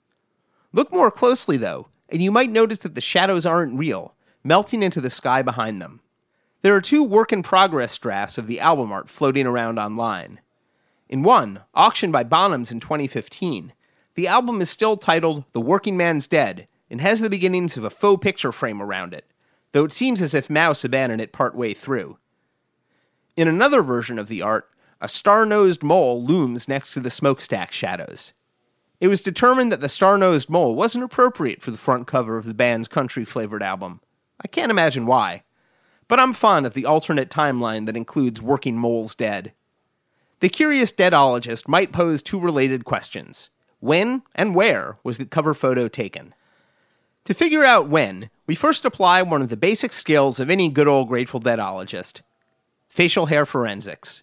[SPEAKER 2] Look more closely, though, and you might notice that the shadows aren't real, melting into the sky behind them. There are two work in progress drafts of the album art floating around online. In one, auctioned by Bonhams in 2015, the album is still titled The Working Man's Dead and has the beginnings of a faux picture frame around it, though it seems as if Mouse abandoned it partway through. In another version of the art, a star nosed mole looms next to the smokestack shadows. It was determined that the star nosed mole wasn't appropriate for the front cover of the band's country flavored album. I can't imagine why. But I'm fond of the alternate timeline that includes Working Moles Dead. The curious deadologist might pose two related questions When and where was the cover photo taken? To figure out when, we first apply one of the basic skills of any good old Grateful Deadologist facial hair forensics.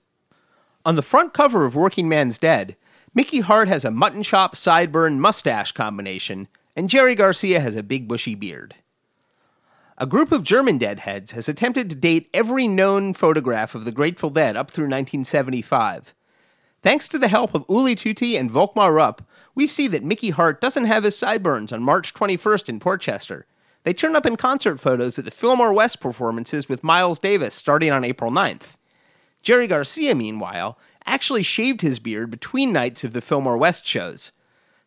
[SPEAKER 2] On the front cover of Working Man's Dead, Mickey Hart has a mutton chop sideburn mustache combination, and Jerry Garcia has a big bushy beard. A group of German deadheads has attempted to date every known photograph of the Grateful Dead up through 1975. Thanks to the help of Uli Tutti and Volkmar Rupp, we see that Mickey Hart doesn't have his sideburns on March 21st in Port Chester. They turn up in concert photos at the Fillmore West performances with Miles Davis starting on April 9th. Jerry Garcia, meanwhile, actually shaved his beard between nights of the Fillmore West shows.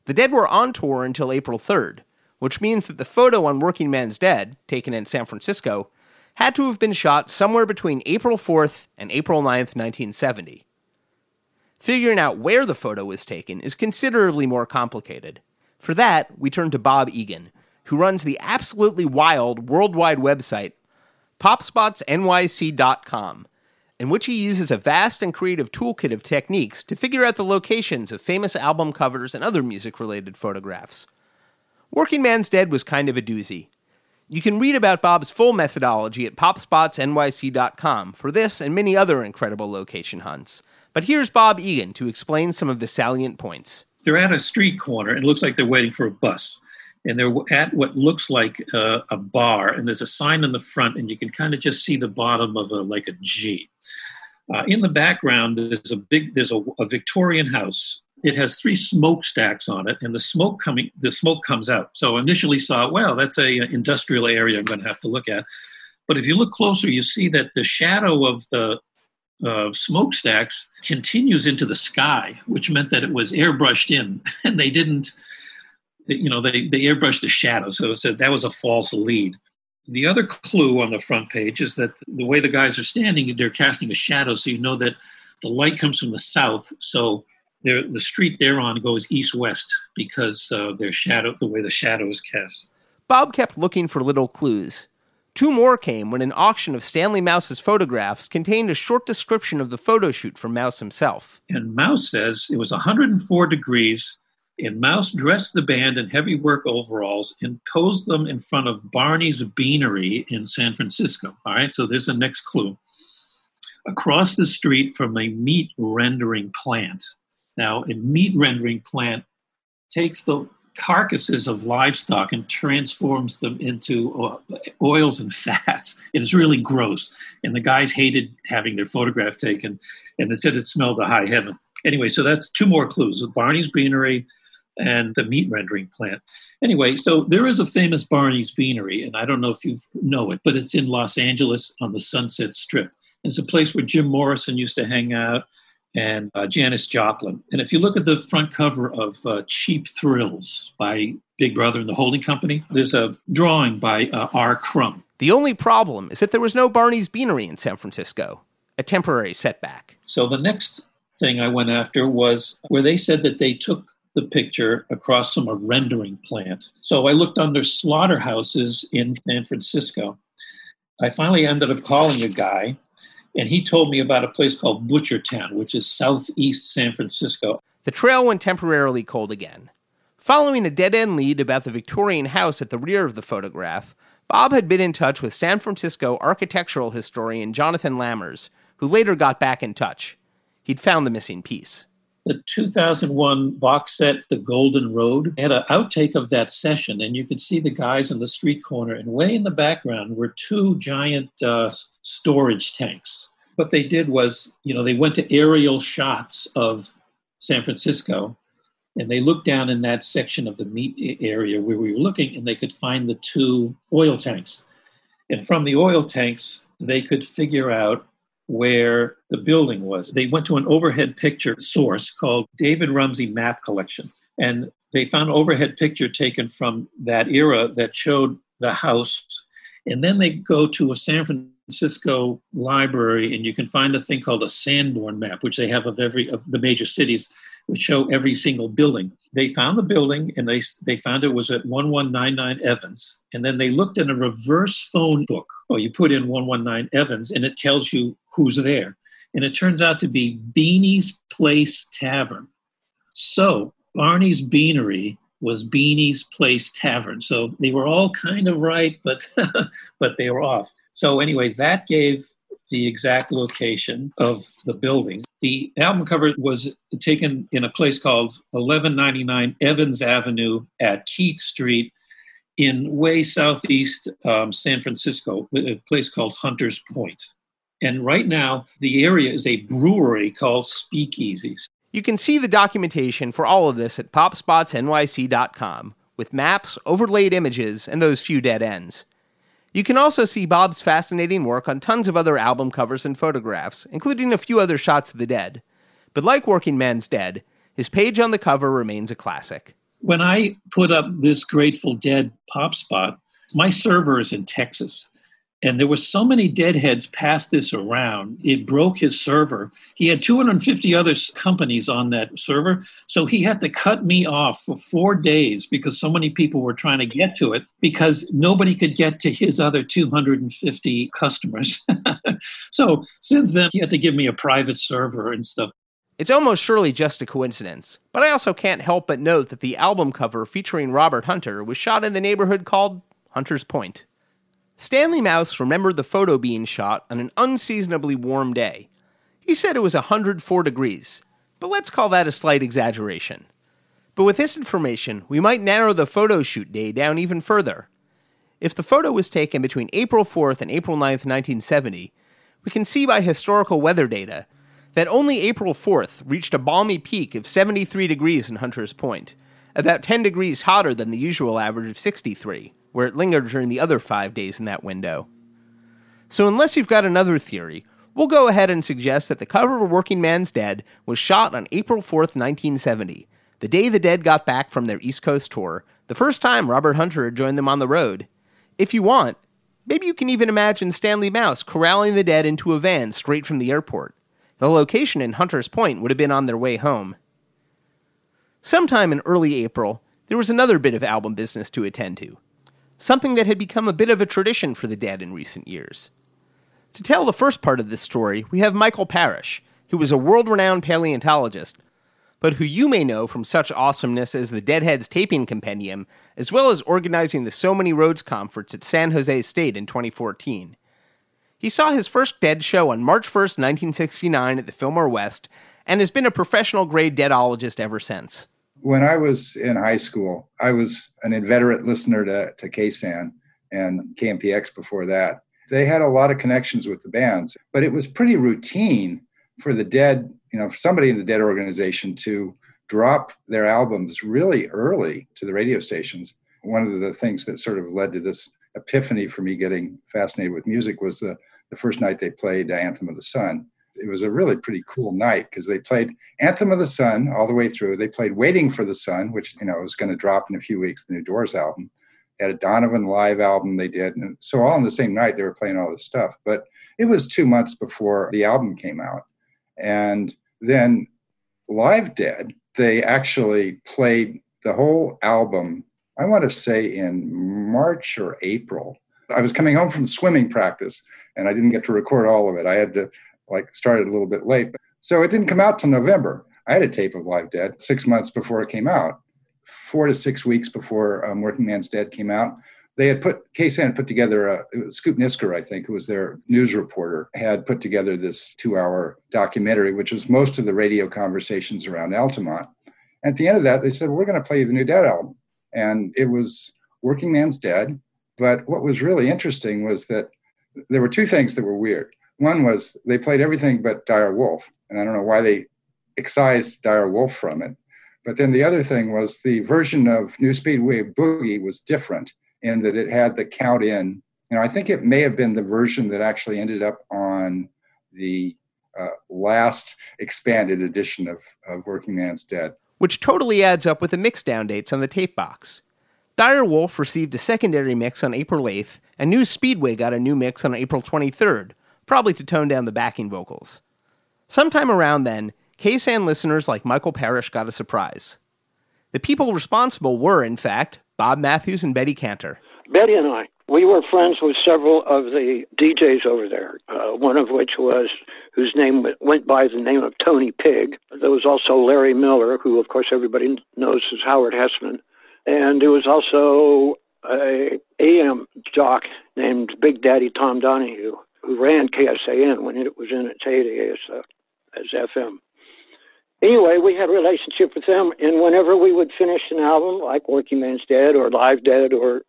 [SPEAKER 2] The Dead were on tour until April 3rd, which means that the photo on Working Man's Dead, taken in San Francisco, had to have been shot somewhere between April 4th and April 9th, 1970. Figuring out where the photo was taken is considerably more complicated. For that, we turn to Bob Egan, who runs the absolutely wild worldwide website popspotsnyc.com, in which he uses a vast and creative toolkit of techniques to figure out the locations of famous album covers and other music related photographs. Working Man's Dead was kind of a doozy. You can read about Bob's full methodology at popspotsnyc.com for this and many other incredible location hunts. But here's Bob Egan to explain some of the salient points.
[SPEAKER 17] They're at a street corner and it looks like they're waiting for a bus. And they're at what looks like uh, a bar, and there's a sign in the front, and you can kind of just see the bottom of a like a G. Uh, in the background, there's a big, there's a, a Victorian house it has three smokestacks on it, and the smoke coming, the smoke comes out. So initially saw, well, that's a industrial area I'm going to have to look at. But if you look closer, you see that the shadow of the uh, smokestacks continues into the sky, which meant that it was airbrushed in, [LAUGHS] and they didn't, you know, they they airbrushed the shadow. So, so that was a false lead. The other clue on the front page is that the way the guys are standing, they're casting a shadow, so you know that the light comes from the south. So the street they're on goes east west because uh, their shadow, the way the shadow is cast.
[SPEAKER 2] Bob kept looking for little clues. Two more came when an auction of Stanley Mouse's photographs contained a short description of the photo shoot from Mouse himself.
[SPEAKER 17] And Mouse says it was 104 degrees, and Mouse dressed the band in heavy work overalls and posed them in front of Barney's Beanery in San Francisco. All right, so there's the next clue. Across the street from a meat rendering plant now, a meat rendering plant takes the carcasses of livestock and transforms them into uh, oils and fats. It is really gross. And the guys hated having their photograph taken, and they said it smelled to high heaven. Anyway, so that's two more clues Barney's Beanery and the meat rendering plant. Anyway, so there is a famous Barney's Beanery, and I don't know if you know it, but it's in Los Angeles on the Sunset Strip. It's a place where Jim Morrison used to hang out and uh, Janis Joplin. And if you look at the front cover of uh, Cheap Thrills by Big Brother and the Holding Company, there's a drawing by uh, R. Crumb.
[SPEAKER 2] The only problem is that there was no Barney's Beanery in San Francisco, a temporary setback.
[SPEAKER 17] So the next thing I went after was where they said that they took the picture across from a rendering plant. So I looked under slaughterhouses in San Francisco. I finally ended up calling a guy, and he told me about a place called Butchertown, which is southeast San Francisco.
[SPEAKER 2] The trail went temporarily cold again. Following a dead end lead about the Victorian house at the rear of the photograph, Bob had been in touch with San Francisco architectural historian Jonathan Lammers, who later got back in touch. He'd found the missing piece
[SPEAKER 17] the 2001 box set, The Golden Road, had an outtake of that session, and you could see the guys on the street corner, and way in the background were two giant uh, storage tanks. What they did was, you know, they went to aerial shots of San Francisco, and they looked down in that section of the meat area where we were looking, and they could find the two oil tanks. And from the oil tanks, they could figure out where the building was. They went to an overhead picture source called David Rumsey Map Collection, and they found an overhead picture taken from that era that showed the house. And then they go to a San Francisco library, and you can find a thing called a Sanborn map, which they have of every of the major cities which show every single building. They found the building and they, they found it was at 1199 Evans. And then they looked in a reverse phone book. Oh, you put in 119 Evans and it tells you who's there. And it turns out to be Beanie's Place Tavern. So Barney's Beanery was Beanie's Place Tavern. So they were all kind of right, but [LAUGHS] but they were off. So anyway, that gave the exact location of the building. The album cover was taken in a place called 1199 Evans Avenue at Keith Street in way southeast um, San Francisco, a place called Hunters Point. And right now, the area is a brewery called Speakeasies.
[SPEAKER 2] You can see the documentation for all of this at popspotsnyc.com with maps, overlaid images, and those few dead ends. You can also see Bob's fascinating work on tons of other album covers and photographs, including a few other shots of the dead. But like Working Man's Dead, his page on the cover remains a classic.
[SPEAKER 17] When I put up this Grateful Dead pop spot, my server is in Texas. And there were so many deadheads passed this around, it broke his server. He had 250 other companies on that server. So he had to cut me off for four days because so many people were trying to get to it because nobody could get to his other 250 customers. [LAUGHS] so since then, he had to give me a private server and stuff.
[SPEAKER 2] It's almost surely just a coincidence, but I also can't help but note that the album cover featuring Robert Hunter was shot in the neighborhood called Hunter's Point. Stanley Mouse remembered the photo being shot on an unseasonably warm day. He said it was 104 degrees, but let's call that a slight exaggeration. But with this information, we might narrow the photo shoot day down even further. If the photo was taken between April 4th and April 9th, 1970, we can see by historical weather data that only April 4th reached a balmy peak of 73 degrees in Hunters Point, about 10 degrees hotter than the usual average of 63 where it lingered during the other five days in that window. So, unless you've got another theory, we'll go ahead and suggest that the cover of Working Man's Dead was shot on April 4th, 1970, the day the Dead got back from their East Coast tour, the first time Robert Hunter had joined them on the road. If you want, maybe you can even imagine Stanley Mouse corralling the Dead into a van straight from the airport. The location in Hunter's Point would have been on their way home. Sometime in early April, there was another bit of album business to attend to something that had become a bit of a tradition for the dead in recent years. To tell the first part of this story, we have Michael Parrish, who was a world renowned paleontologist, but who you may know from such awesomeness as the Deadheads Taping Compendium, as well as organizing the So Many Roads Conference at San Jose State in 2014. He saw his first Dead show on March 1st, 1969 at the Fillmore West, and has been a professional grade deadologist ever since
[SPEAKER 18] when I was in high school, I was an inveterate listener to, to KSAN and KMPX before that. They had a lot of connections with the bands, but it was pretty routine for the Dead, you know, somebody in the Dead organization to drop their albums really early to the radio stations. One of the things that sort of led to this epiphany for me getting fascinated with music was the, the first night they played Anthem of the Sun It was a really pretty cool night because they played Anthem of the Sun all the way through. They played Waiting for the Sun, which you know was going to drop in a few weeks, the new Doors album. They had a Donovan live album they did, and so all in the same night they were playing all this stuff. But it was two months before the album came out, and then Live Dead, they actually played the whole album. I want to say in March or April. I was coming home from swimming practice, and I didn't get to record all of it. I had to like started a little bit late. So it didn't come out till November. I had a tape of Live Dead six months before it came out, four to six weeks before um, Working Man's Dead came out. They had put, KSAN had put together, a, Scoop Nisker, I think, who was their news reporter, had put together this two hour documentary, which was most of the radio conversations around Altamont. And at the end of that, they said, We're going to play the new Dead album. And it was Working Man's Dead. But what was really interesting was that there were two things that were weird. One was they played everything but Dire Wolf, and I don't know why they excised Dire Wolf from it. But then the other thing was the version of New Speedway Boogie was different in that it had the count in. You know, I think it may have been the version that actually ended up on the uh, last expanded edition of, of Working Man's Dead.
[SPEAKER 2] Which totally adds up with the mixdown dates on the tape box. Dire Wolf received a secondary mix on April 8th, and New Speedway got a new mix on April 23rd, probably to tone down the backing vocals. Sometime around then, KSAN listeners like Michael Parrish got a surprise. The people responsible were, in fact, Bob Matthews and Betty Cantor.
[SPEAKER 11] Betty and I, we were friends with several of the DJs over there, uh, one of which was, whose name went by the name of Tony Pigg. There was also Larry Miller, who, of course, everybody knows as Howard Hesseman. And there was also a AM jock named Big Daddy Tom Donahue, who ran KSAN when it was in its heyday as, uh, as FM. Anyway, we had a relationship with them, and whenever we would finish an album like Working Man's Dead or Live Dead or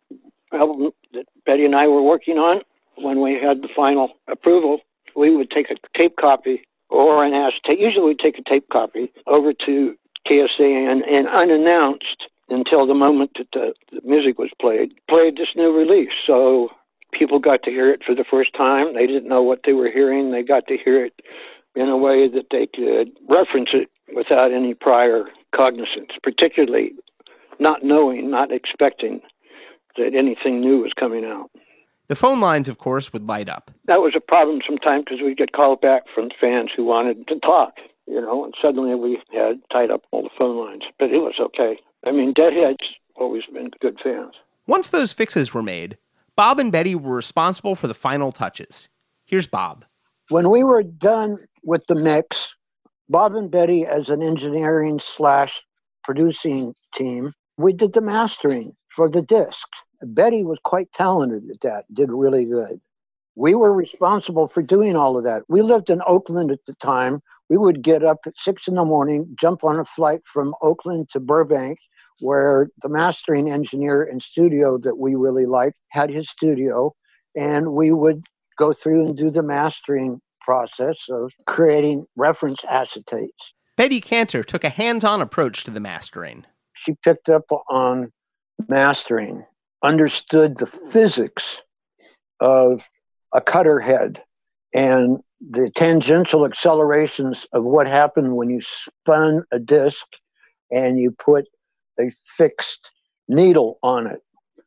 [SPEAKER 11] album that Betty and I were working on, when we had the final approval, we would take a tape copy or an acetate. Usually, we'd take a tape copy over to KSAN and unannounced until the moment that the, the music was played, played this new release. So people got to hear it for the first time. They didn't know what they were hearing. They got to hear it in a way that they could reference it without any prior cognizance, particularly not knowing, not expecting that anything new was coming out.
[SPEAKER 2] The phone lines, of course, would light up.
[SPEAKER 11] That was a problem sometimes because we'd get called back from fans who wanted to talk, you know, and suddenly we had tied up all the phone lines. But it was okay. I mean, Deadhead's always been good fans.
[SPEAKER 2] Once those fixes were made, Bob and Betty were responsible for the final touches. Here's Bob.
[SPEAKER 15] When we were done with the mix, Bob and Betty, as an engineering slash producing team, we did the mastering for the disc. Betty was quite talented at that, did really good. We were responsible for doing all of that. We lived in Oakland at the time. We would get up at six in the morning, jump on a flight from Oakland to Burbank, where the mastering engineer and studio that we really liked had his studio, and we would go through and do the mastering process of creating reference acetates.
[SPEAKER 2] Betty Cantor took a hands on approach to the mastering.
[SPEAKER 15] She picked up on mastering, understood the physics of a cutter head and the tangential accelerations of what happened when you spun a disc and you put a fixed needle on it.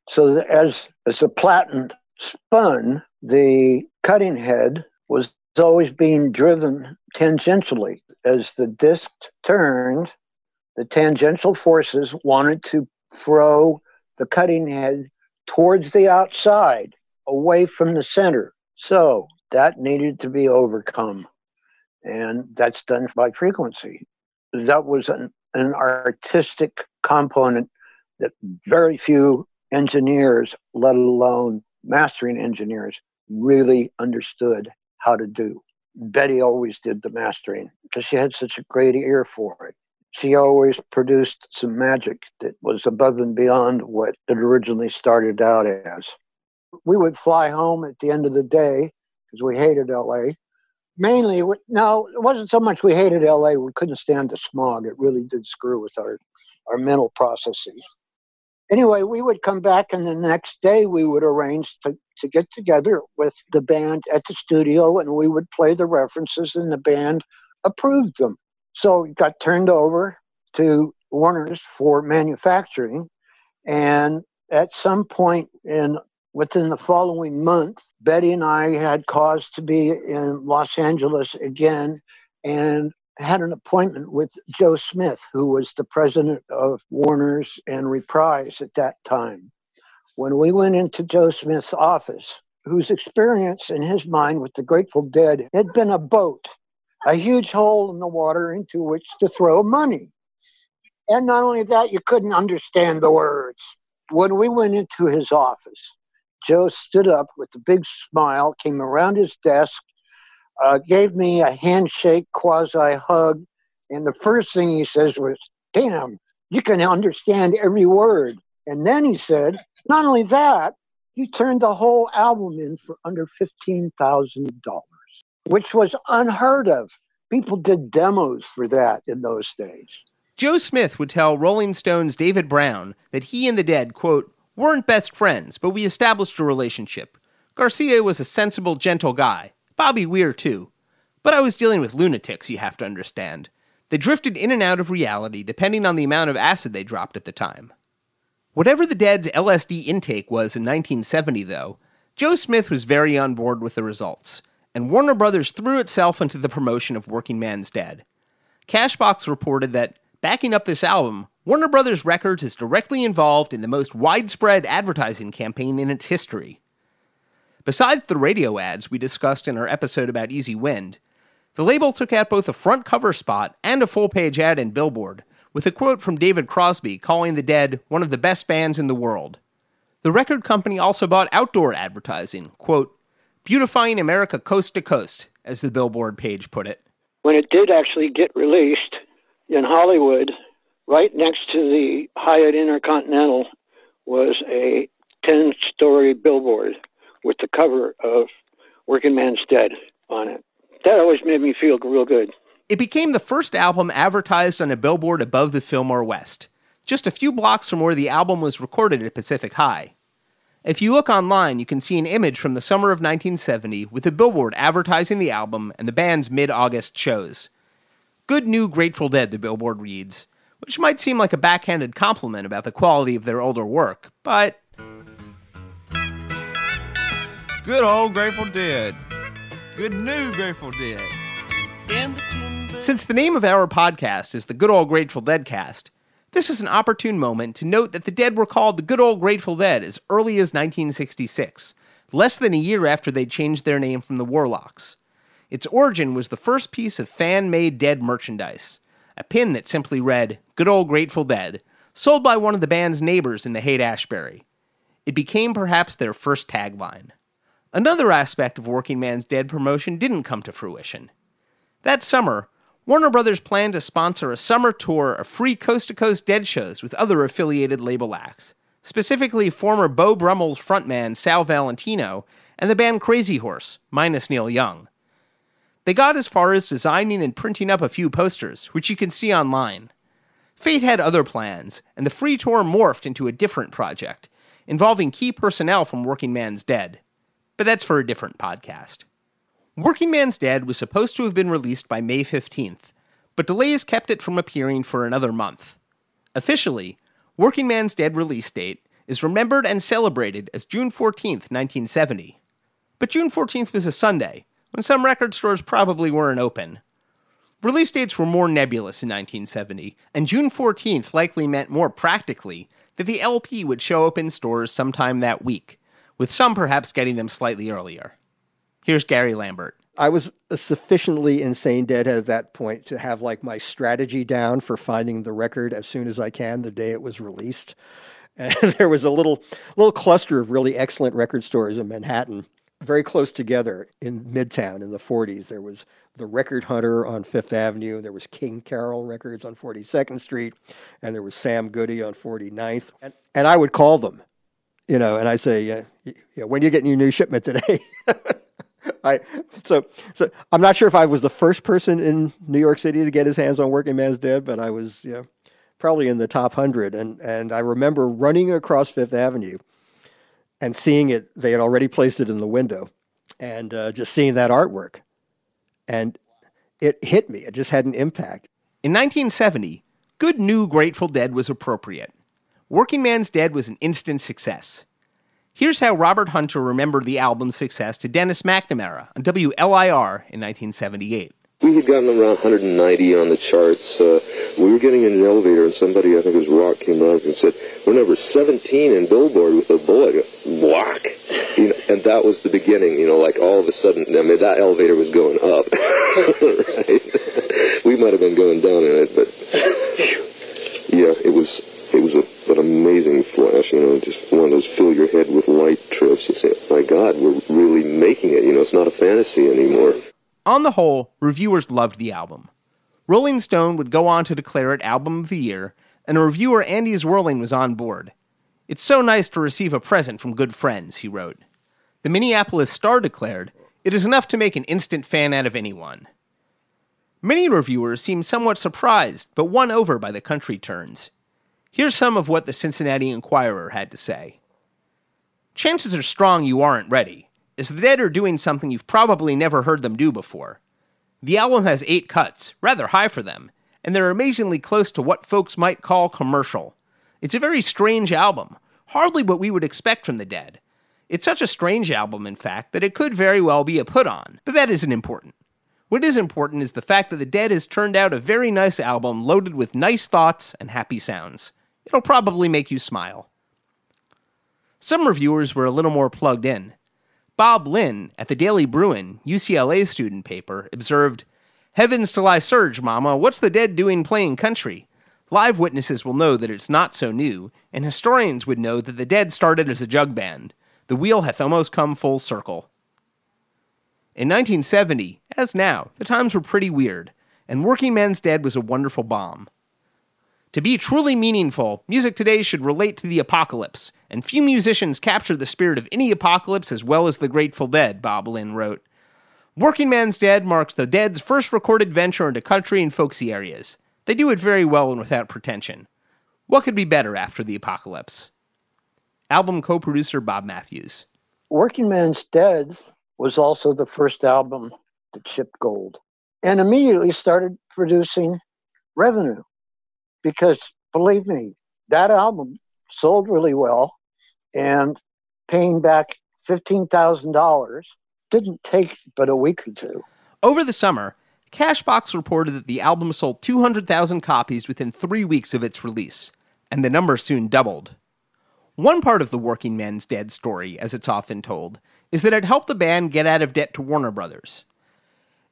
[SPEAKER 15] So as as the platen spun, the cutting head was always being driven tangentially. As the disc turned, the tangential forces wanted to throw the cutting head towards the outside, away from the center. So that needed to be overcome. And that's done by frequency. That was an, an artistic component that very few engineers, let alone mastering engineers, really understood how to do. Betty always did the mastering because she had such a great ear for it. She always produced some magic that was above and beyond what it originally started out as. We would fly home at the end of the day because we hated LA. Mainly, no, it wasn't so much we hated LA, we couldn't stand the smog. It really did screw with our, our mental processes. Anyway, we would come back, and the next day we would arrange to, to get together with the band at the studio, and we would play the references, and the band approved them. So it got turned over to Warner's for manufacturing, and at some point in within the following month, Betty and I had cause to be in Los Angeles again, and had an appointment with Joe Smith, who was the president of Warner's and Reprise at that time. When we went into Joe Smith's office, whose experience in his mind with the Grateful Dead had been a boat, a huge hole in the water into which to throw money. And not only that, you couldn't understand the words. When we went into his office, Joe stood up with a big smile, came around his desk, uh, gave me a handshake, quasi hug. And the first thing he says was, Damn, you can understand every word. And then he said, Not only that, you turned the whole album in for under $15,000, which was unheard of. People did demos for that in those days.
[SPEAKER 2] Joe Smith would tell Rolling Stone's David Browne that he and the Dead, quote, weren't best friends, but we established a relationship. Garcia was a sensible, gentle guy. Bobby Weir, too. But I was dealing with lunatics, you have to understand. They drifted in and out of reality depending on the amount of acid they dropped at the time. Whatever the Dead's LSD intake was in 1970, though, Joe Smith was very on board with the results, and Warner Brothers threw itself into the promotion of Working Man's Dead. Cashbox reported that, backing up this album, Warner Brothers Records is directly involved in the most widespread advertising campaign in its history. Besides the radio ads we discussed in our episode about Easy Wind, the label took out both a front cover spot and a full page ad in Billboard, with a quote from David Crosby calling the Dead one of the best bands in the world. The record company also bought outdoor advertising, quote, beautifying America coast to coast, as the Billboard page put it.
[SPEAKER 15] When it did actually get released in Hollywood, right next to the Hyatt Intercontinental was a 10 story billboard with the cover of Working Man's Dead on it. That always made me feel real good.
[SPEAKER 2] It became the first album advertised on a billboard above the Fillmore West, just a few blocks from where the album was recorded at Pacific High. If you look online, you can see an image from the summer of 1970 with a billboard advertising the album and the band's mid August shows. Good new Grateful Dead, the billboard reads, which might seem like a backhanded compliment about the quality of their older work, but.
[SPEAKER 19] Good old Grateful Dead. Good new Grateful Dead.
[SPEAKER 2] Since the name of our podcast is the Good Old Grateful Dead cast, this is an opportune moment to note that the Dead were called the Good Old Grateful Dead as early as 1966, less than a year after they changed their name from the Warlocks. Its origin was the first piece of fan made Dead merchandise, a pin that simply read, Good Old Grateful Dead, sold by one of the band's neighbors in the Haight Ashbury. It became perhaps their first tagline. Another aspect of Working Man's Dead promotion didn't come to fruition. That summer, Warner Brothers planned to sponsor a summer tour of free coast to coast Dead shows with other affiliated label acts, specifically former Beau Brummels' frontman Sal Valentino and the band Crazy Horse, minus Neil Young. They got as far as designing and printing up a few posters, which you can see online. Fate had other plans, and the free tour morphed into a different project, involving key personnel from Working Man's Dead. But that's for a different podcast. Working Man's Dead was supposed to have been released by May 15th, but delays kept it from appearing for another month. Officially, Working Man's Dead release date is remembered and celebrated as June 14th, 1970. But June 14th was a Sunday, when some record stores probably weren't open. Release dates were more nebulous in 1970, and June 14th likely meant more practically that the LP would show up in stores sometime that week, with some perhaps getting them slightly earlier. Here's Gary Lambert.
[SPEAKER 9] I was a sufficiently insane deadhead at that point to have like my strategy down for finding the record as soon as I can the day it was released. [LAUGHS] And there was a little little cluster of really excellent record stores in Manhattan, very close together in Midtown in the 40s. There was the Record Hunter on Fifth Avenue, there was King Karol Records on 42nd Street, and there was Sam Goody on 49th. And, and I would call them, you know, and I say, yeah, yeah, when you getting your new shipment today? [LAUGHS] I so so I'm not sure if I was the first person in New York City to get his hands on Working Man's Dead, but I was you know, probably in the top hundred. And and I remember running across Fifth Avenue and seeing it. They had already placed it in the window, and uh, just seeing that artwork, and it hit me. It just had an impact.
[SPEAKER 2] In 1970, good new Grateful Dead was appropriate. Working Man's Dead was an instant success. Here's how Robert Hunter remembered the album's success to Dennis McNamara on WLIR in 1978.
[SPEAKER 5] We had gotten around 190 on the charts. Uh, we were getting in an elevator, and somebody, I think it was Rock, came around and said, "We're number 17 in Billboard with a bullet." Rock, you know, and that was the beginning. You know, like all of a sudden, I mean, that elevator was going up. [LAUGHS] right? we might have been going down in it, but yeah, it was it was a, an amazing flash. You know, just one of those fill your head with light trips. You say, "My God, we're really making it." You know, it's not a fantasy anymore.
[SPEAKER 2] On the whole, reviewers loved the album. Rolling Stone would go on to declare it Album of the Year, and reviewer Andy Zwerling was on board. It's so nice to receive a present from good friends, he wrote. The Minneapolis Star declared, It is enough to make an instant fan out of anyone. Many reviewers seemed somewhat surprised, but won over by the country turns. Here's some of what the Cincinnati Enquirer had to say Chances are strong you aren't ready is the Dead are doing something you've probably never heard them do before. The album has eight cuts, rather high for them, and they're amazingly close to what folks might call commercial. It's a very strange album, hardly what we would expect from the Dead. It's such a strange album, in fact, that it could very well be a put on, but that isn't important. What is important is the fact that The Dead has turned out a very nice album loaded with nice thoughts and happy sounds. It'll probably make you smile. Some reviewers were a little more plugged in. Bob Lynn at the Daily Bruin, UCLA student paper, observed Heavens to I surge, Mama, what's the dead doing playing country? Live witnesses will know that it's not so new, and historians would know that the dead started as a jug band. The wheel hath almost come full circle. In 1970, as now, the times were pretty weird, and Working Man's Dead was a wonderful bomb. To be truly meaningful, music today should relate to the apocalypse, and few musicians capture the spirit of any apocalypse as well as the Grateful Dead, Bob Lynn wrote. Working Man's Dead marks the Dead's first recorded venture into country and folksy areas. They do it very well and without pretension. What could be better after the apocalypse? Album co producer Bob Matthews.
[SPEAKER 15] Working Man's Dead was also the first album that shipped gold and immediately started producing revenue because believe me, that album sold really well and paying back $15,000 didn't take but a week or two.
[SPEAKER 2] Over the summer, Cashbox reported that the album sold 200,000 copies within three weeks of its release, and the number soon doubled. One part of the Working Man's Dead story, as it's often told, is that it helped the band get out of debt to Warner Brothers.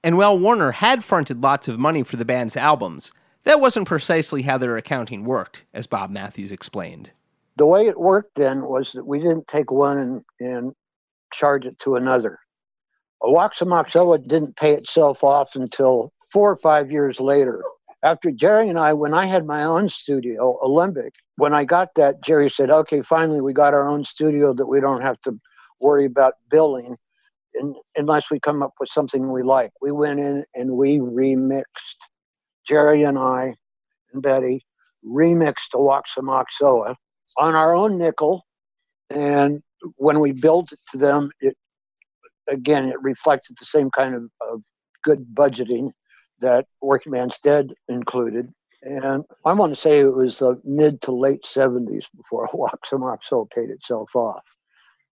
[SPEAKER 2] And while Warner had fronted lots of money for the band's albums, that wasn't precisely how their accounting worked, as Bob Matthews explained.
[SPEAKER 15] The way it worked then was that we didn't take one and, and charge it to another. Aoxomoxoa didn't pay itself off until four or five years later. After Jerry and I, when I had my own studio, Alembic, when I got that, Jerry said, okay, finally we got our own studio that we don't have to worry about billing in, unless we come up with something we like. We went in and we remixed Jerry and I and Betty remixed Aoxomoxoa on our own nickel. And when we built it to them, it again, it reflected the same kind of, of good budgeting that Working Man's Dead included. And I want to say it was the mid to late 70s before [LAUGHS] Aoxomoxoa paid itself off.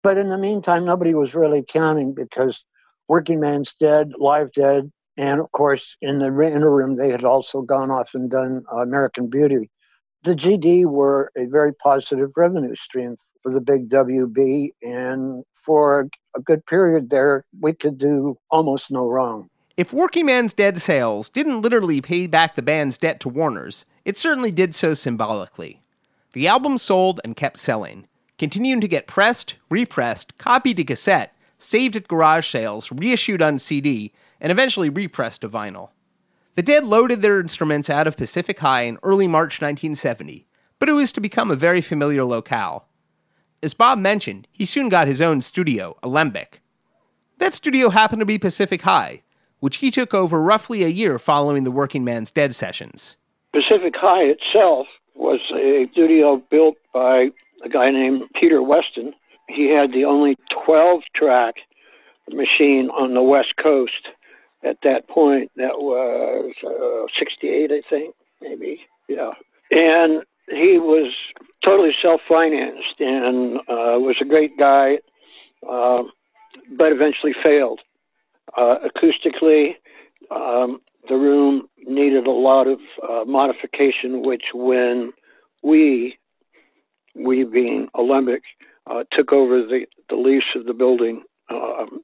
[SPEAKER 15] But in the meantime, nobody was really counting because Working Man's Dead, Live Dead, and of course, in the interim, they had also gone off and done American Beauty. The GD were a very positive revenue stream for the big WB, and for a good period there, we could do almost no wrong.
[SPEAKER 2] If Working Man's Dead sales didn't literally pay back the band's debt to Warner's, it certainly did so symbolically. The album sold and kept selling, continuing to get pressed, repressed, copied to cassette, saved at garage sales, reissued on CD, and eventually repressed to vinyl. The Dead loaded their instruments out of Pacific High in early March 1970, but it was to become a very familiar locale. As Bob mentioned, he soon got his own studio, Alembic. That studio happened to be Pacific High, which he took over roughly a year following the Working Man's Dead sessions.
[SPEAKER 15] Pacific High itself
[SPEAKER 11] was a studio built by a guy named Peter Weston. He had the only 12 track machine on the West Coast at that point. That was uh, 68, I think, maybe. Yeah. And he was totally self financed and uh, was a great guy, uh, but eventually failed. Uh, acoustically, um, the room needed a lot of uh, modification, which when we, we being Alembic, uh, took over the, the lease of the building, um,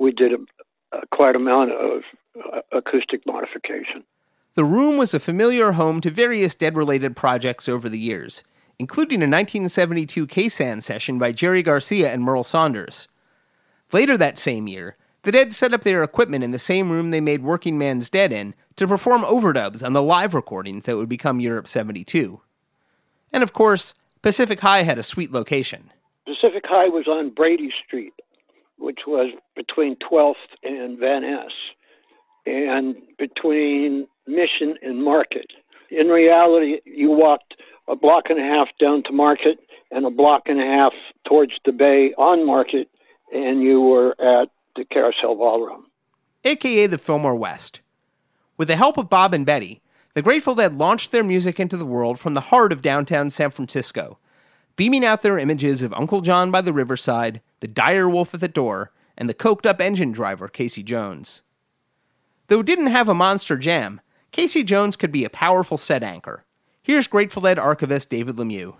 [SPEAKER 11] we did a, a quite amount of uh, acoustic modification.
[SPEAKER 2] The room was a familiar home to various Dead related projects over the years, including a 1972 KSAN session by Jerry Garcia and Merl Saunders. Later that same year, the Dead set up their equipment in the same room they made Working Man's Dead in to perform overdubs on the live recordings that would become Europe 72. And of course, Pacific High had a sweet location.
[SPEAKER 11] Pacific High was on Brady Street, which was between 12th and Van Ness, and between Mission and Market. In reality, you walked a block and a half down to Market and a block and a half towards the bay on Market, and you were at the Carousel Ballroom.
[SPEAKER 2] aka the Fillmore West. With the help of Bob and Betty, the Grateful Dead launched their music into the world from the heart of downtown San Francisco, beaming out their images of Uncle John by the riverside, the dire wolf at the door, and the coked up engine driver, Casey Jones. Though didn't have a monster jam, Casey Jones could be a powerful set anchor. Here's Grateful Dead archivist David Lemieux.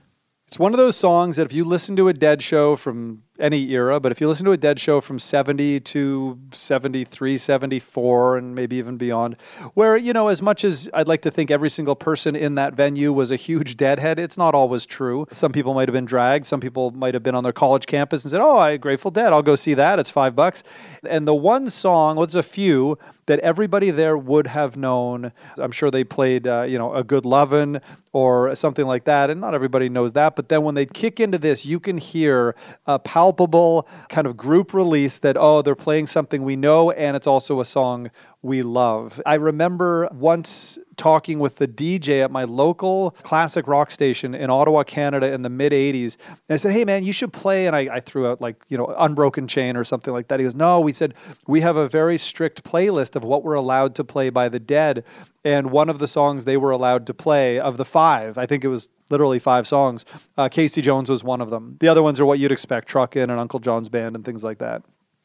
[SPEAKER 3] It's one of those songs that if you listen to a Dead show from any era, but if you listen to a Dead show from 70 to 73, 74, and maybe even beyond, where, you know, as much as I'd like to think every single person in that venue was a huge Deadhead, it's not always true. Some people might have been dragged. Some people might have been on their college campus and said, oh, I Grateful Dead, I'll go see that. It's five bucks. And the one song, well, there's a few that everybody there would have known. I'm sure they played, uh, you know, a good lovin' or something like that, and not everybody knows that. But then when they kick into this, you can hear a palpable kind of group release that oh, they're playing something we know, and it's also a song we love. I remember once talking with the DJ at my local classic rock station in Ottawa, Canada in the mid 80s. And I said, Hey, man, you should play. And I, I, threw out like, you know, Unbroken Chain or something like that. He goes, No, we said, we have a very strict playlist of what we're allowed to play by the dead. And one of the songs they were allowed to play of the five, I think it was literally five songs, uh, Casey Jones was one of them. The other ones are what you'd expect Truckin' and Uncle John's Band and things like that.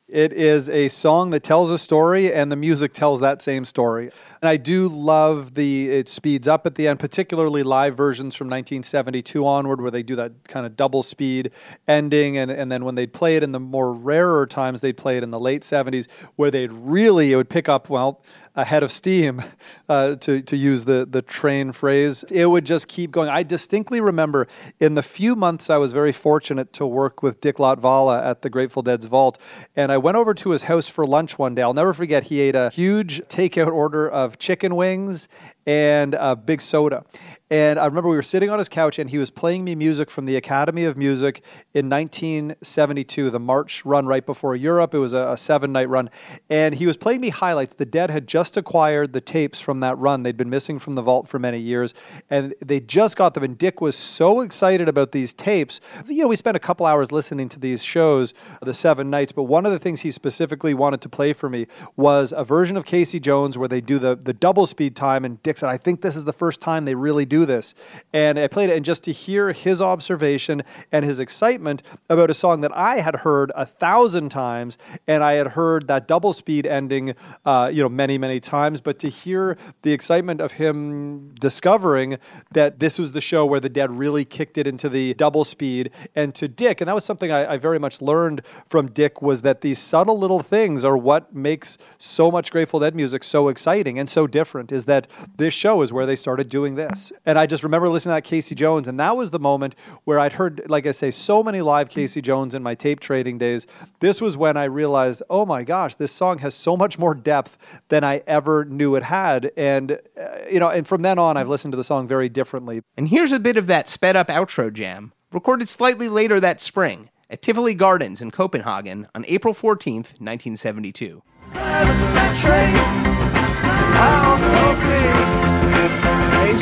[SPEAKER 3] It is a song that tells a story, and the music tells that same story. And I do love the it speeds up at the end, particularly live versions from 1972 onward, where they do that kind of double speed ending, and, and then when they'd play it in the more rarer times, they'd play it in the late 70s, where they'd really it would pick up well ahead of steam, [LAUGHS] uh, to, to use the, the train phrase. It would just keep going. I distinctly remember in the few months I was very fortunate to work with Dick Latvala at the Grateful Dead's Vault, and I went over to his house for lunch one day. I'll never forget, he ate a huge takeout order of chicken wings and a big soda. And I remember we were sitting on his couch and he was playing me music from the Academy of Music in 1972, the March run right before Europe. It was a, a seven night run. And he was playing me highlights. The Dead had just acquired the tapes from that run. They'd been missing from the vault for many years. And they just got them. And Dick was so excited about these tapes. You know, we spent a couple hours listening to these shows, the seven nights. But one of the things he specifically wanted to play for me was a version of Casey Jones where they do the, the double speed time. And Dick said, I think this is the first time they really do this. And I played it, and just to hear his observation and his excitement about a song that I had heard a thousand times, and I had heard that double speed ending, uh, you know, many, many times. But to hear the excitement of him discovering that this was the show where the Dead really kicked it into the double speed, and to Dick, and that was something I, I very much learned from Dick was that these subtle little things are what makes so much Grateful Dead music so exciting and so different. Is that this show is where they started doing this, and I just remember listening to that Casey Jones, and that was the moment where I'd heard, like I say, so many live Casey Jones in my tape trading days. This was when I realized, oh my gosh, this song has so much more depth than I ever knew it had. And, uh, you know, and from then on, I've listened to the song very differently.
[SPEAKER 2] And here's a bit of that sped up outro jam, recorded slightly later that spring at Tivoli Gardens in Copenhagen on April 14th, 1972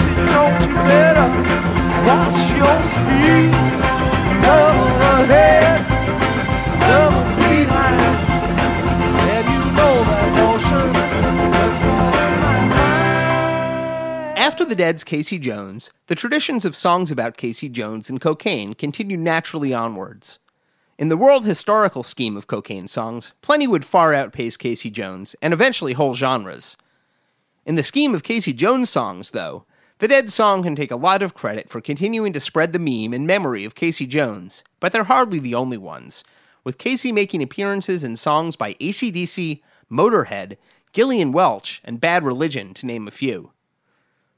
[SPEAKER 7] you better watch your speed. Double ahead, double behind, and you know that crossed my mind.
[SPEAKER 2] After the Dead's Casey Jones, the traditions of songs about Casey Jones and cocaine continue naturally onwards. In the world historical scheme of cocaine songs, plenty would far outpace Casey Jones and eventually whole genres. In the scheme of Casey Jones songs, though, the Dead song can take a lot of credit for continuing to spread the meme in memory of Casey Jones, but they're hardly the only ones, with Casey making appearances in songs by ACDC, Motorhead, Gillian Welch, and Bad Religion, to name a few.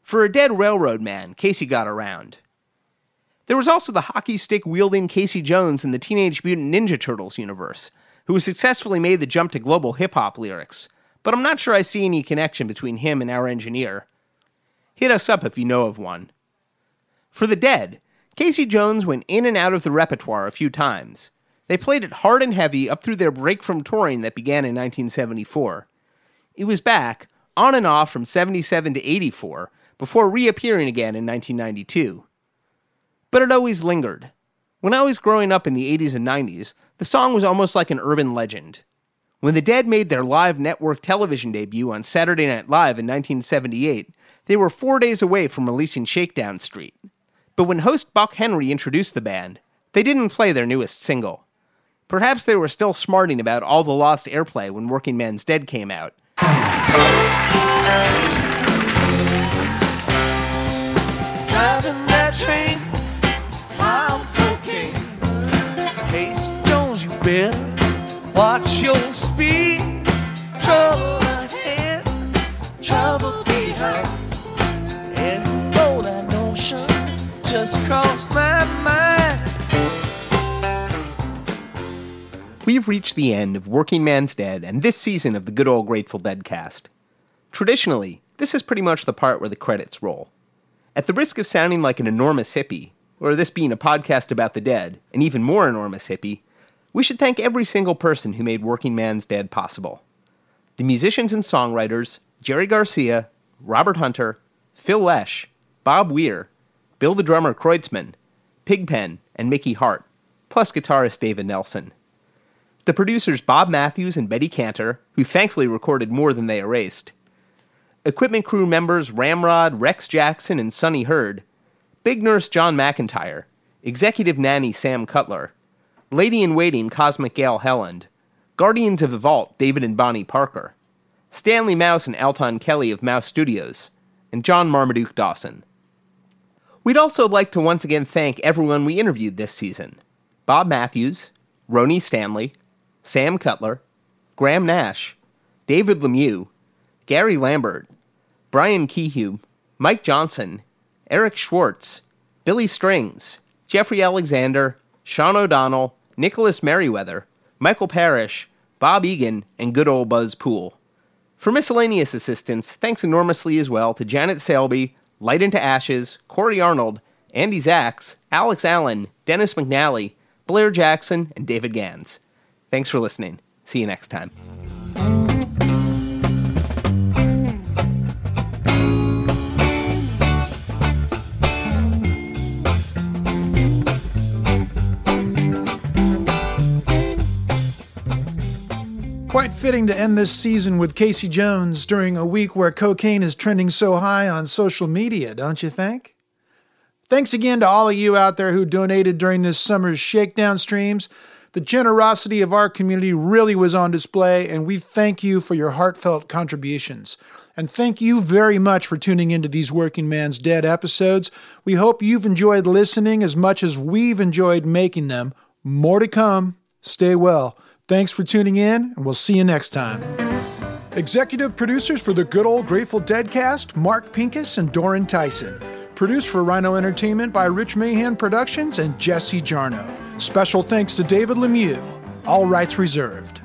[SPEAKER 2] For a dead railroad man, Casey got around. There was also the hockey stick wielding Casey Jones in the Teenage Mutant Ninja Turtles universe, who successfully made the jump to global hip hop lyrics, but I'm not sure I see any connection between him and our engineer. Hit us up if you know of one. For the dead, Casey Jones went in and out of the repertoire a few times. They played it hard and heavy up through their break from touring that began in 1974. It was back, on and off from 77 to 84, before reappearing again in 1992. But it always lingered. When I was growing up in the 80s and 90s, the song was almost like an urban legend. When the Dead made their live network television debut on Saturday Night Live in 1978, they were four days away from releasing Shakedown Street. But when host Buck Henry introduced the band, they didn't play their newest single. Perhaps they were still smarting about all the lost airplay when Working Man's Dead came out.
[SPEAKER 7] Watch your speed. Trouble ahead, trouble just crossed my mind.
[SPEAKER 2] We've reached the end of Working Man's Dead and this season of the good old Grateful Dead cast. Traditionally, this is pretty much the part where the credits roll. At the risk of sounding like an enormous hippie, or this being a podcast about the dead, an even more enormous hippie, we should thank every single person who made Working Man's Dead possible. The musicians and songwriters Jerry Garcia, Robert Hunter, Phil Lesh, Bob Weir, Bill the drummer Kreutzmann, Pigpen, and Mickey Hart, plus guitarist David Nelson. The producers Bob Matthews and Betty Cantor, who thankfully recorded more than they erased. Equipment crew members Ramrod, Rex Jackson, and Sonny Heard. Big Nurse Jon McIntire. Executive Nanny Sam Cutler. Lady in Waiting Cosmic Gail Hellund. Guardians of the Vault David and Bonnie Parker. Stanley Mouse and Alton Kelley of Mouse Studios. And John Marmaduke Dawson. We'd also like to once again thank everyone we interviewed this season Bob Matthews, Roni Stanley, Sam Cutler, Graham Nash, David Lemieux, Gary Lambert, Brian Kehoe, Mike Johnson, Eric Schwartz, Billy Strings, Jeffrey Alexander, Sean O'Donnell, Nicholas Meriwether, Michael Parrish, Bob Egan, and good old Buzz Poole. For miscellaneous assistance, thanks enormously as well to Janet Selby, Light into Ashes, Corey Arnold, Andy Zax, Alex Allen, Dennis McNally, Blair Jackson, and David Gans. Thanks for listening. See you next time.
[SPEAKER 1] Quite fitting to end this season with Casey Jones during a week where cocaine is trending so high on social media, don't you think? Thanks again to all of you out there who donated during this summer's shakedown streams. The generosity of our community really was on display, and we thank you for your heartfelt contributions. And thank you very much for tuning into these Working Man's Dead episodes. We hope you've enjoyed listening as much as we've enjoyed making them. More to come. Stay well. Thanks for tuning in, and we'll see you next time. Executive producers for the good old Grateful Dead cast Mark Pincus and Doran Tyson. Produced for Rhino Entertainment by Rich Mahan Productions and Jesse Jarnow. Special thanks to David Lemieux. All rights reserved.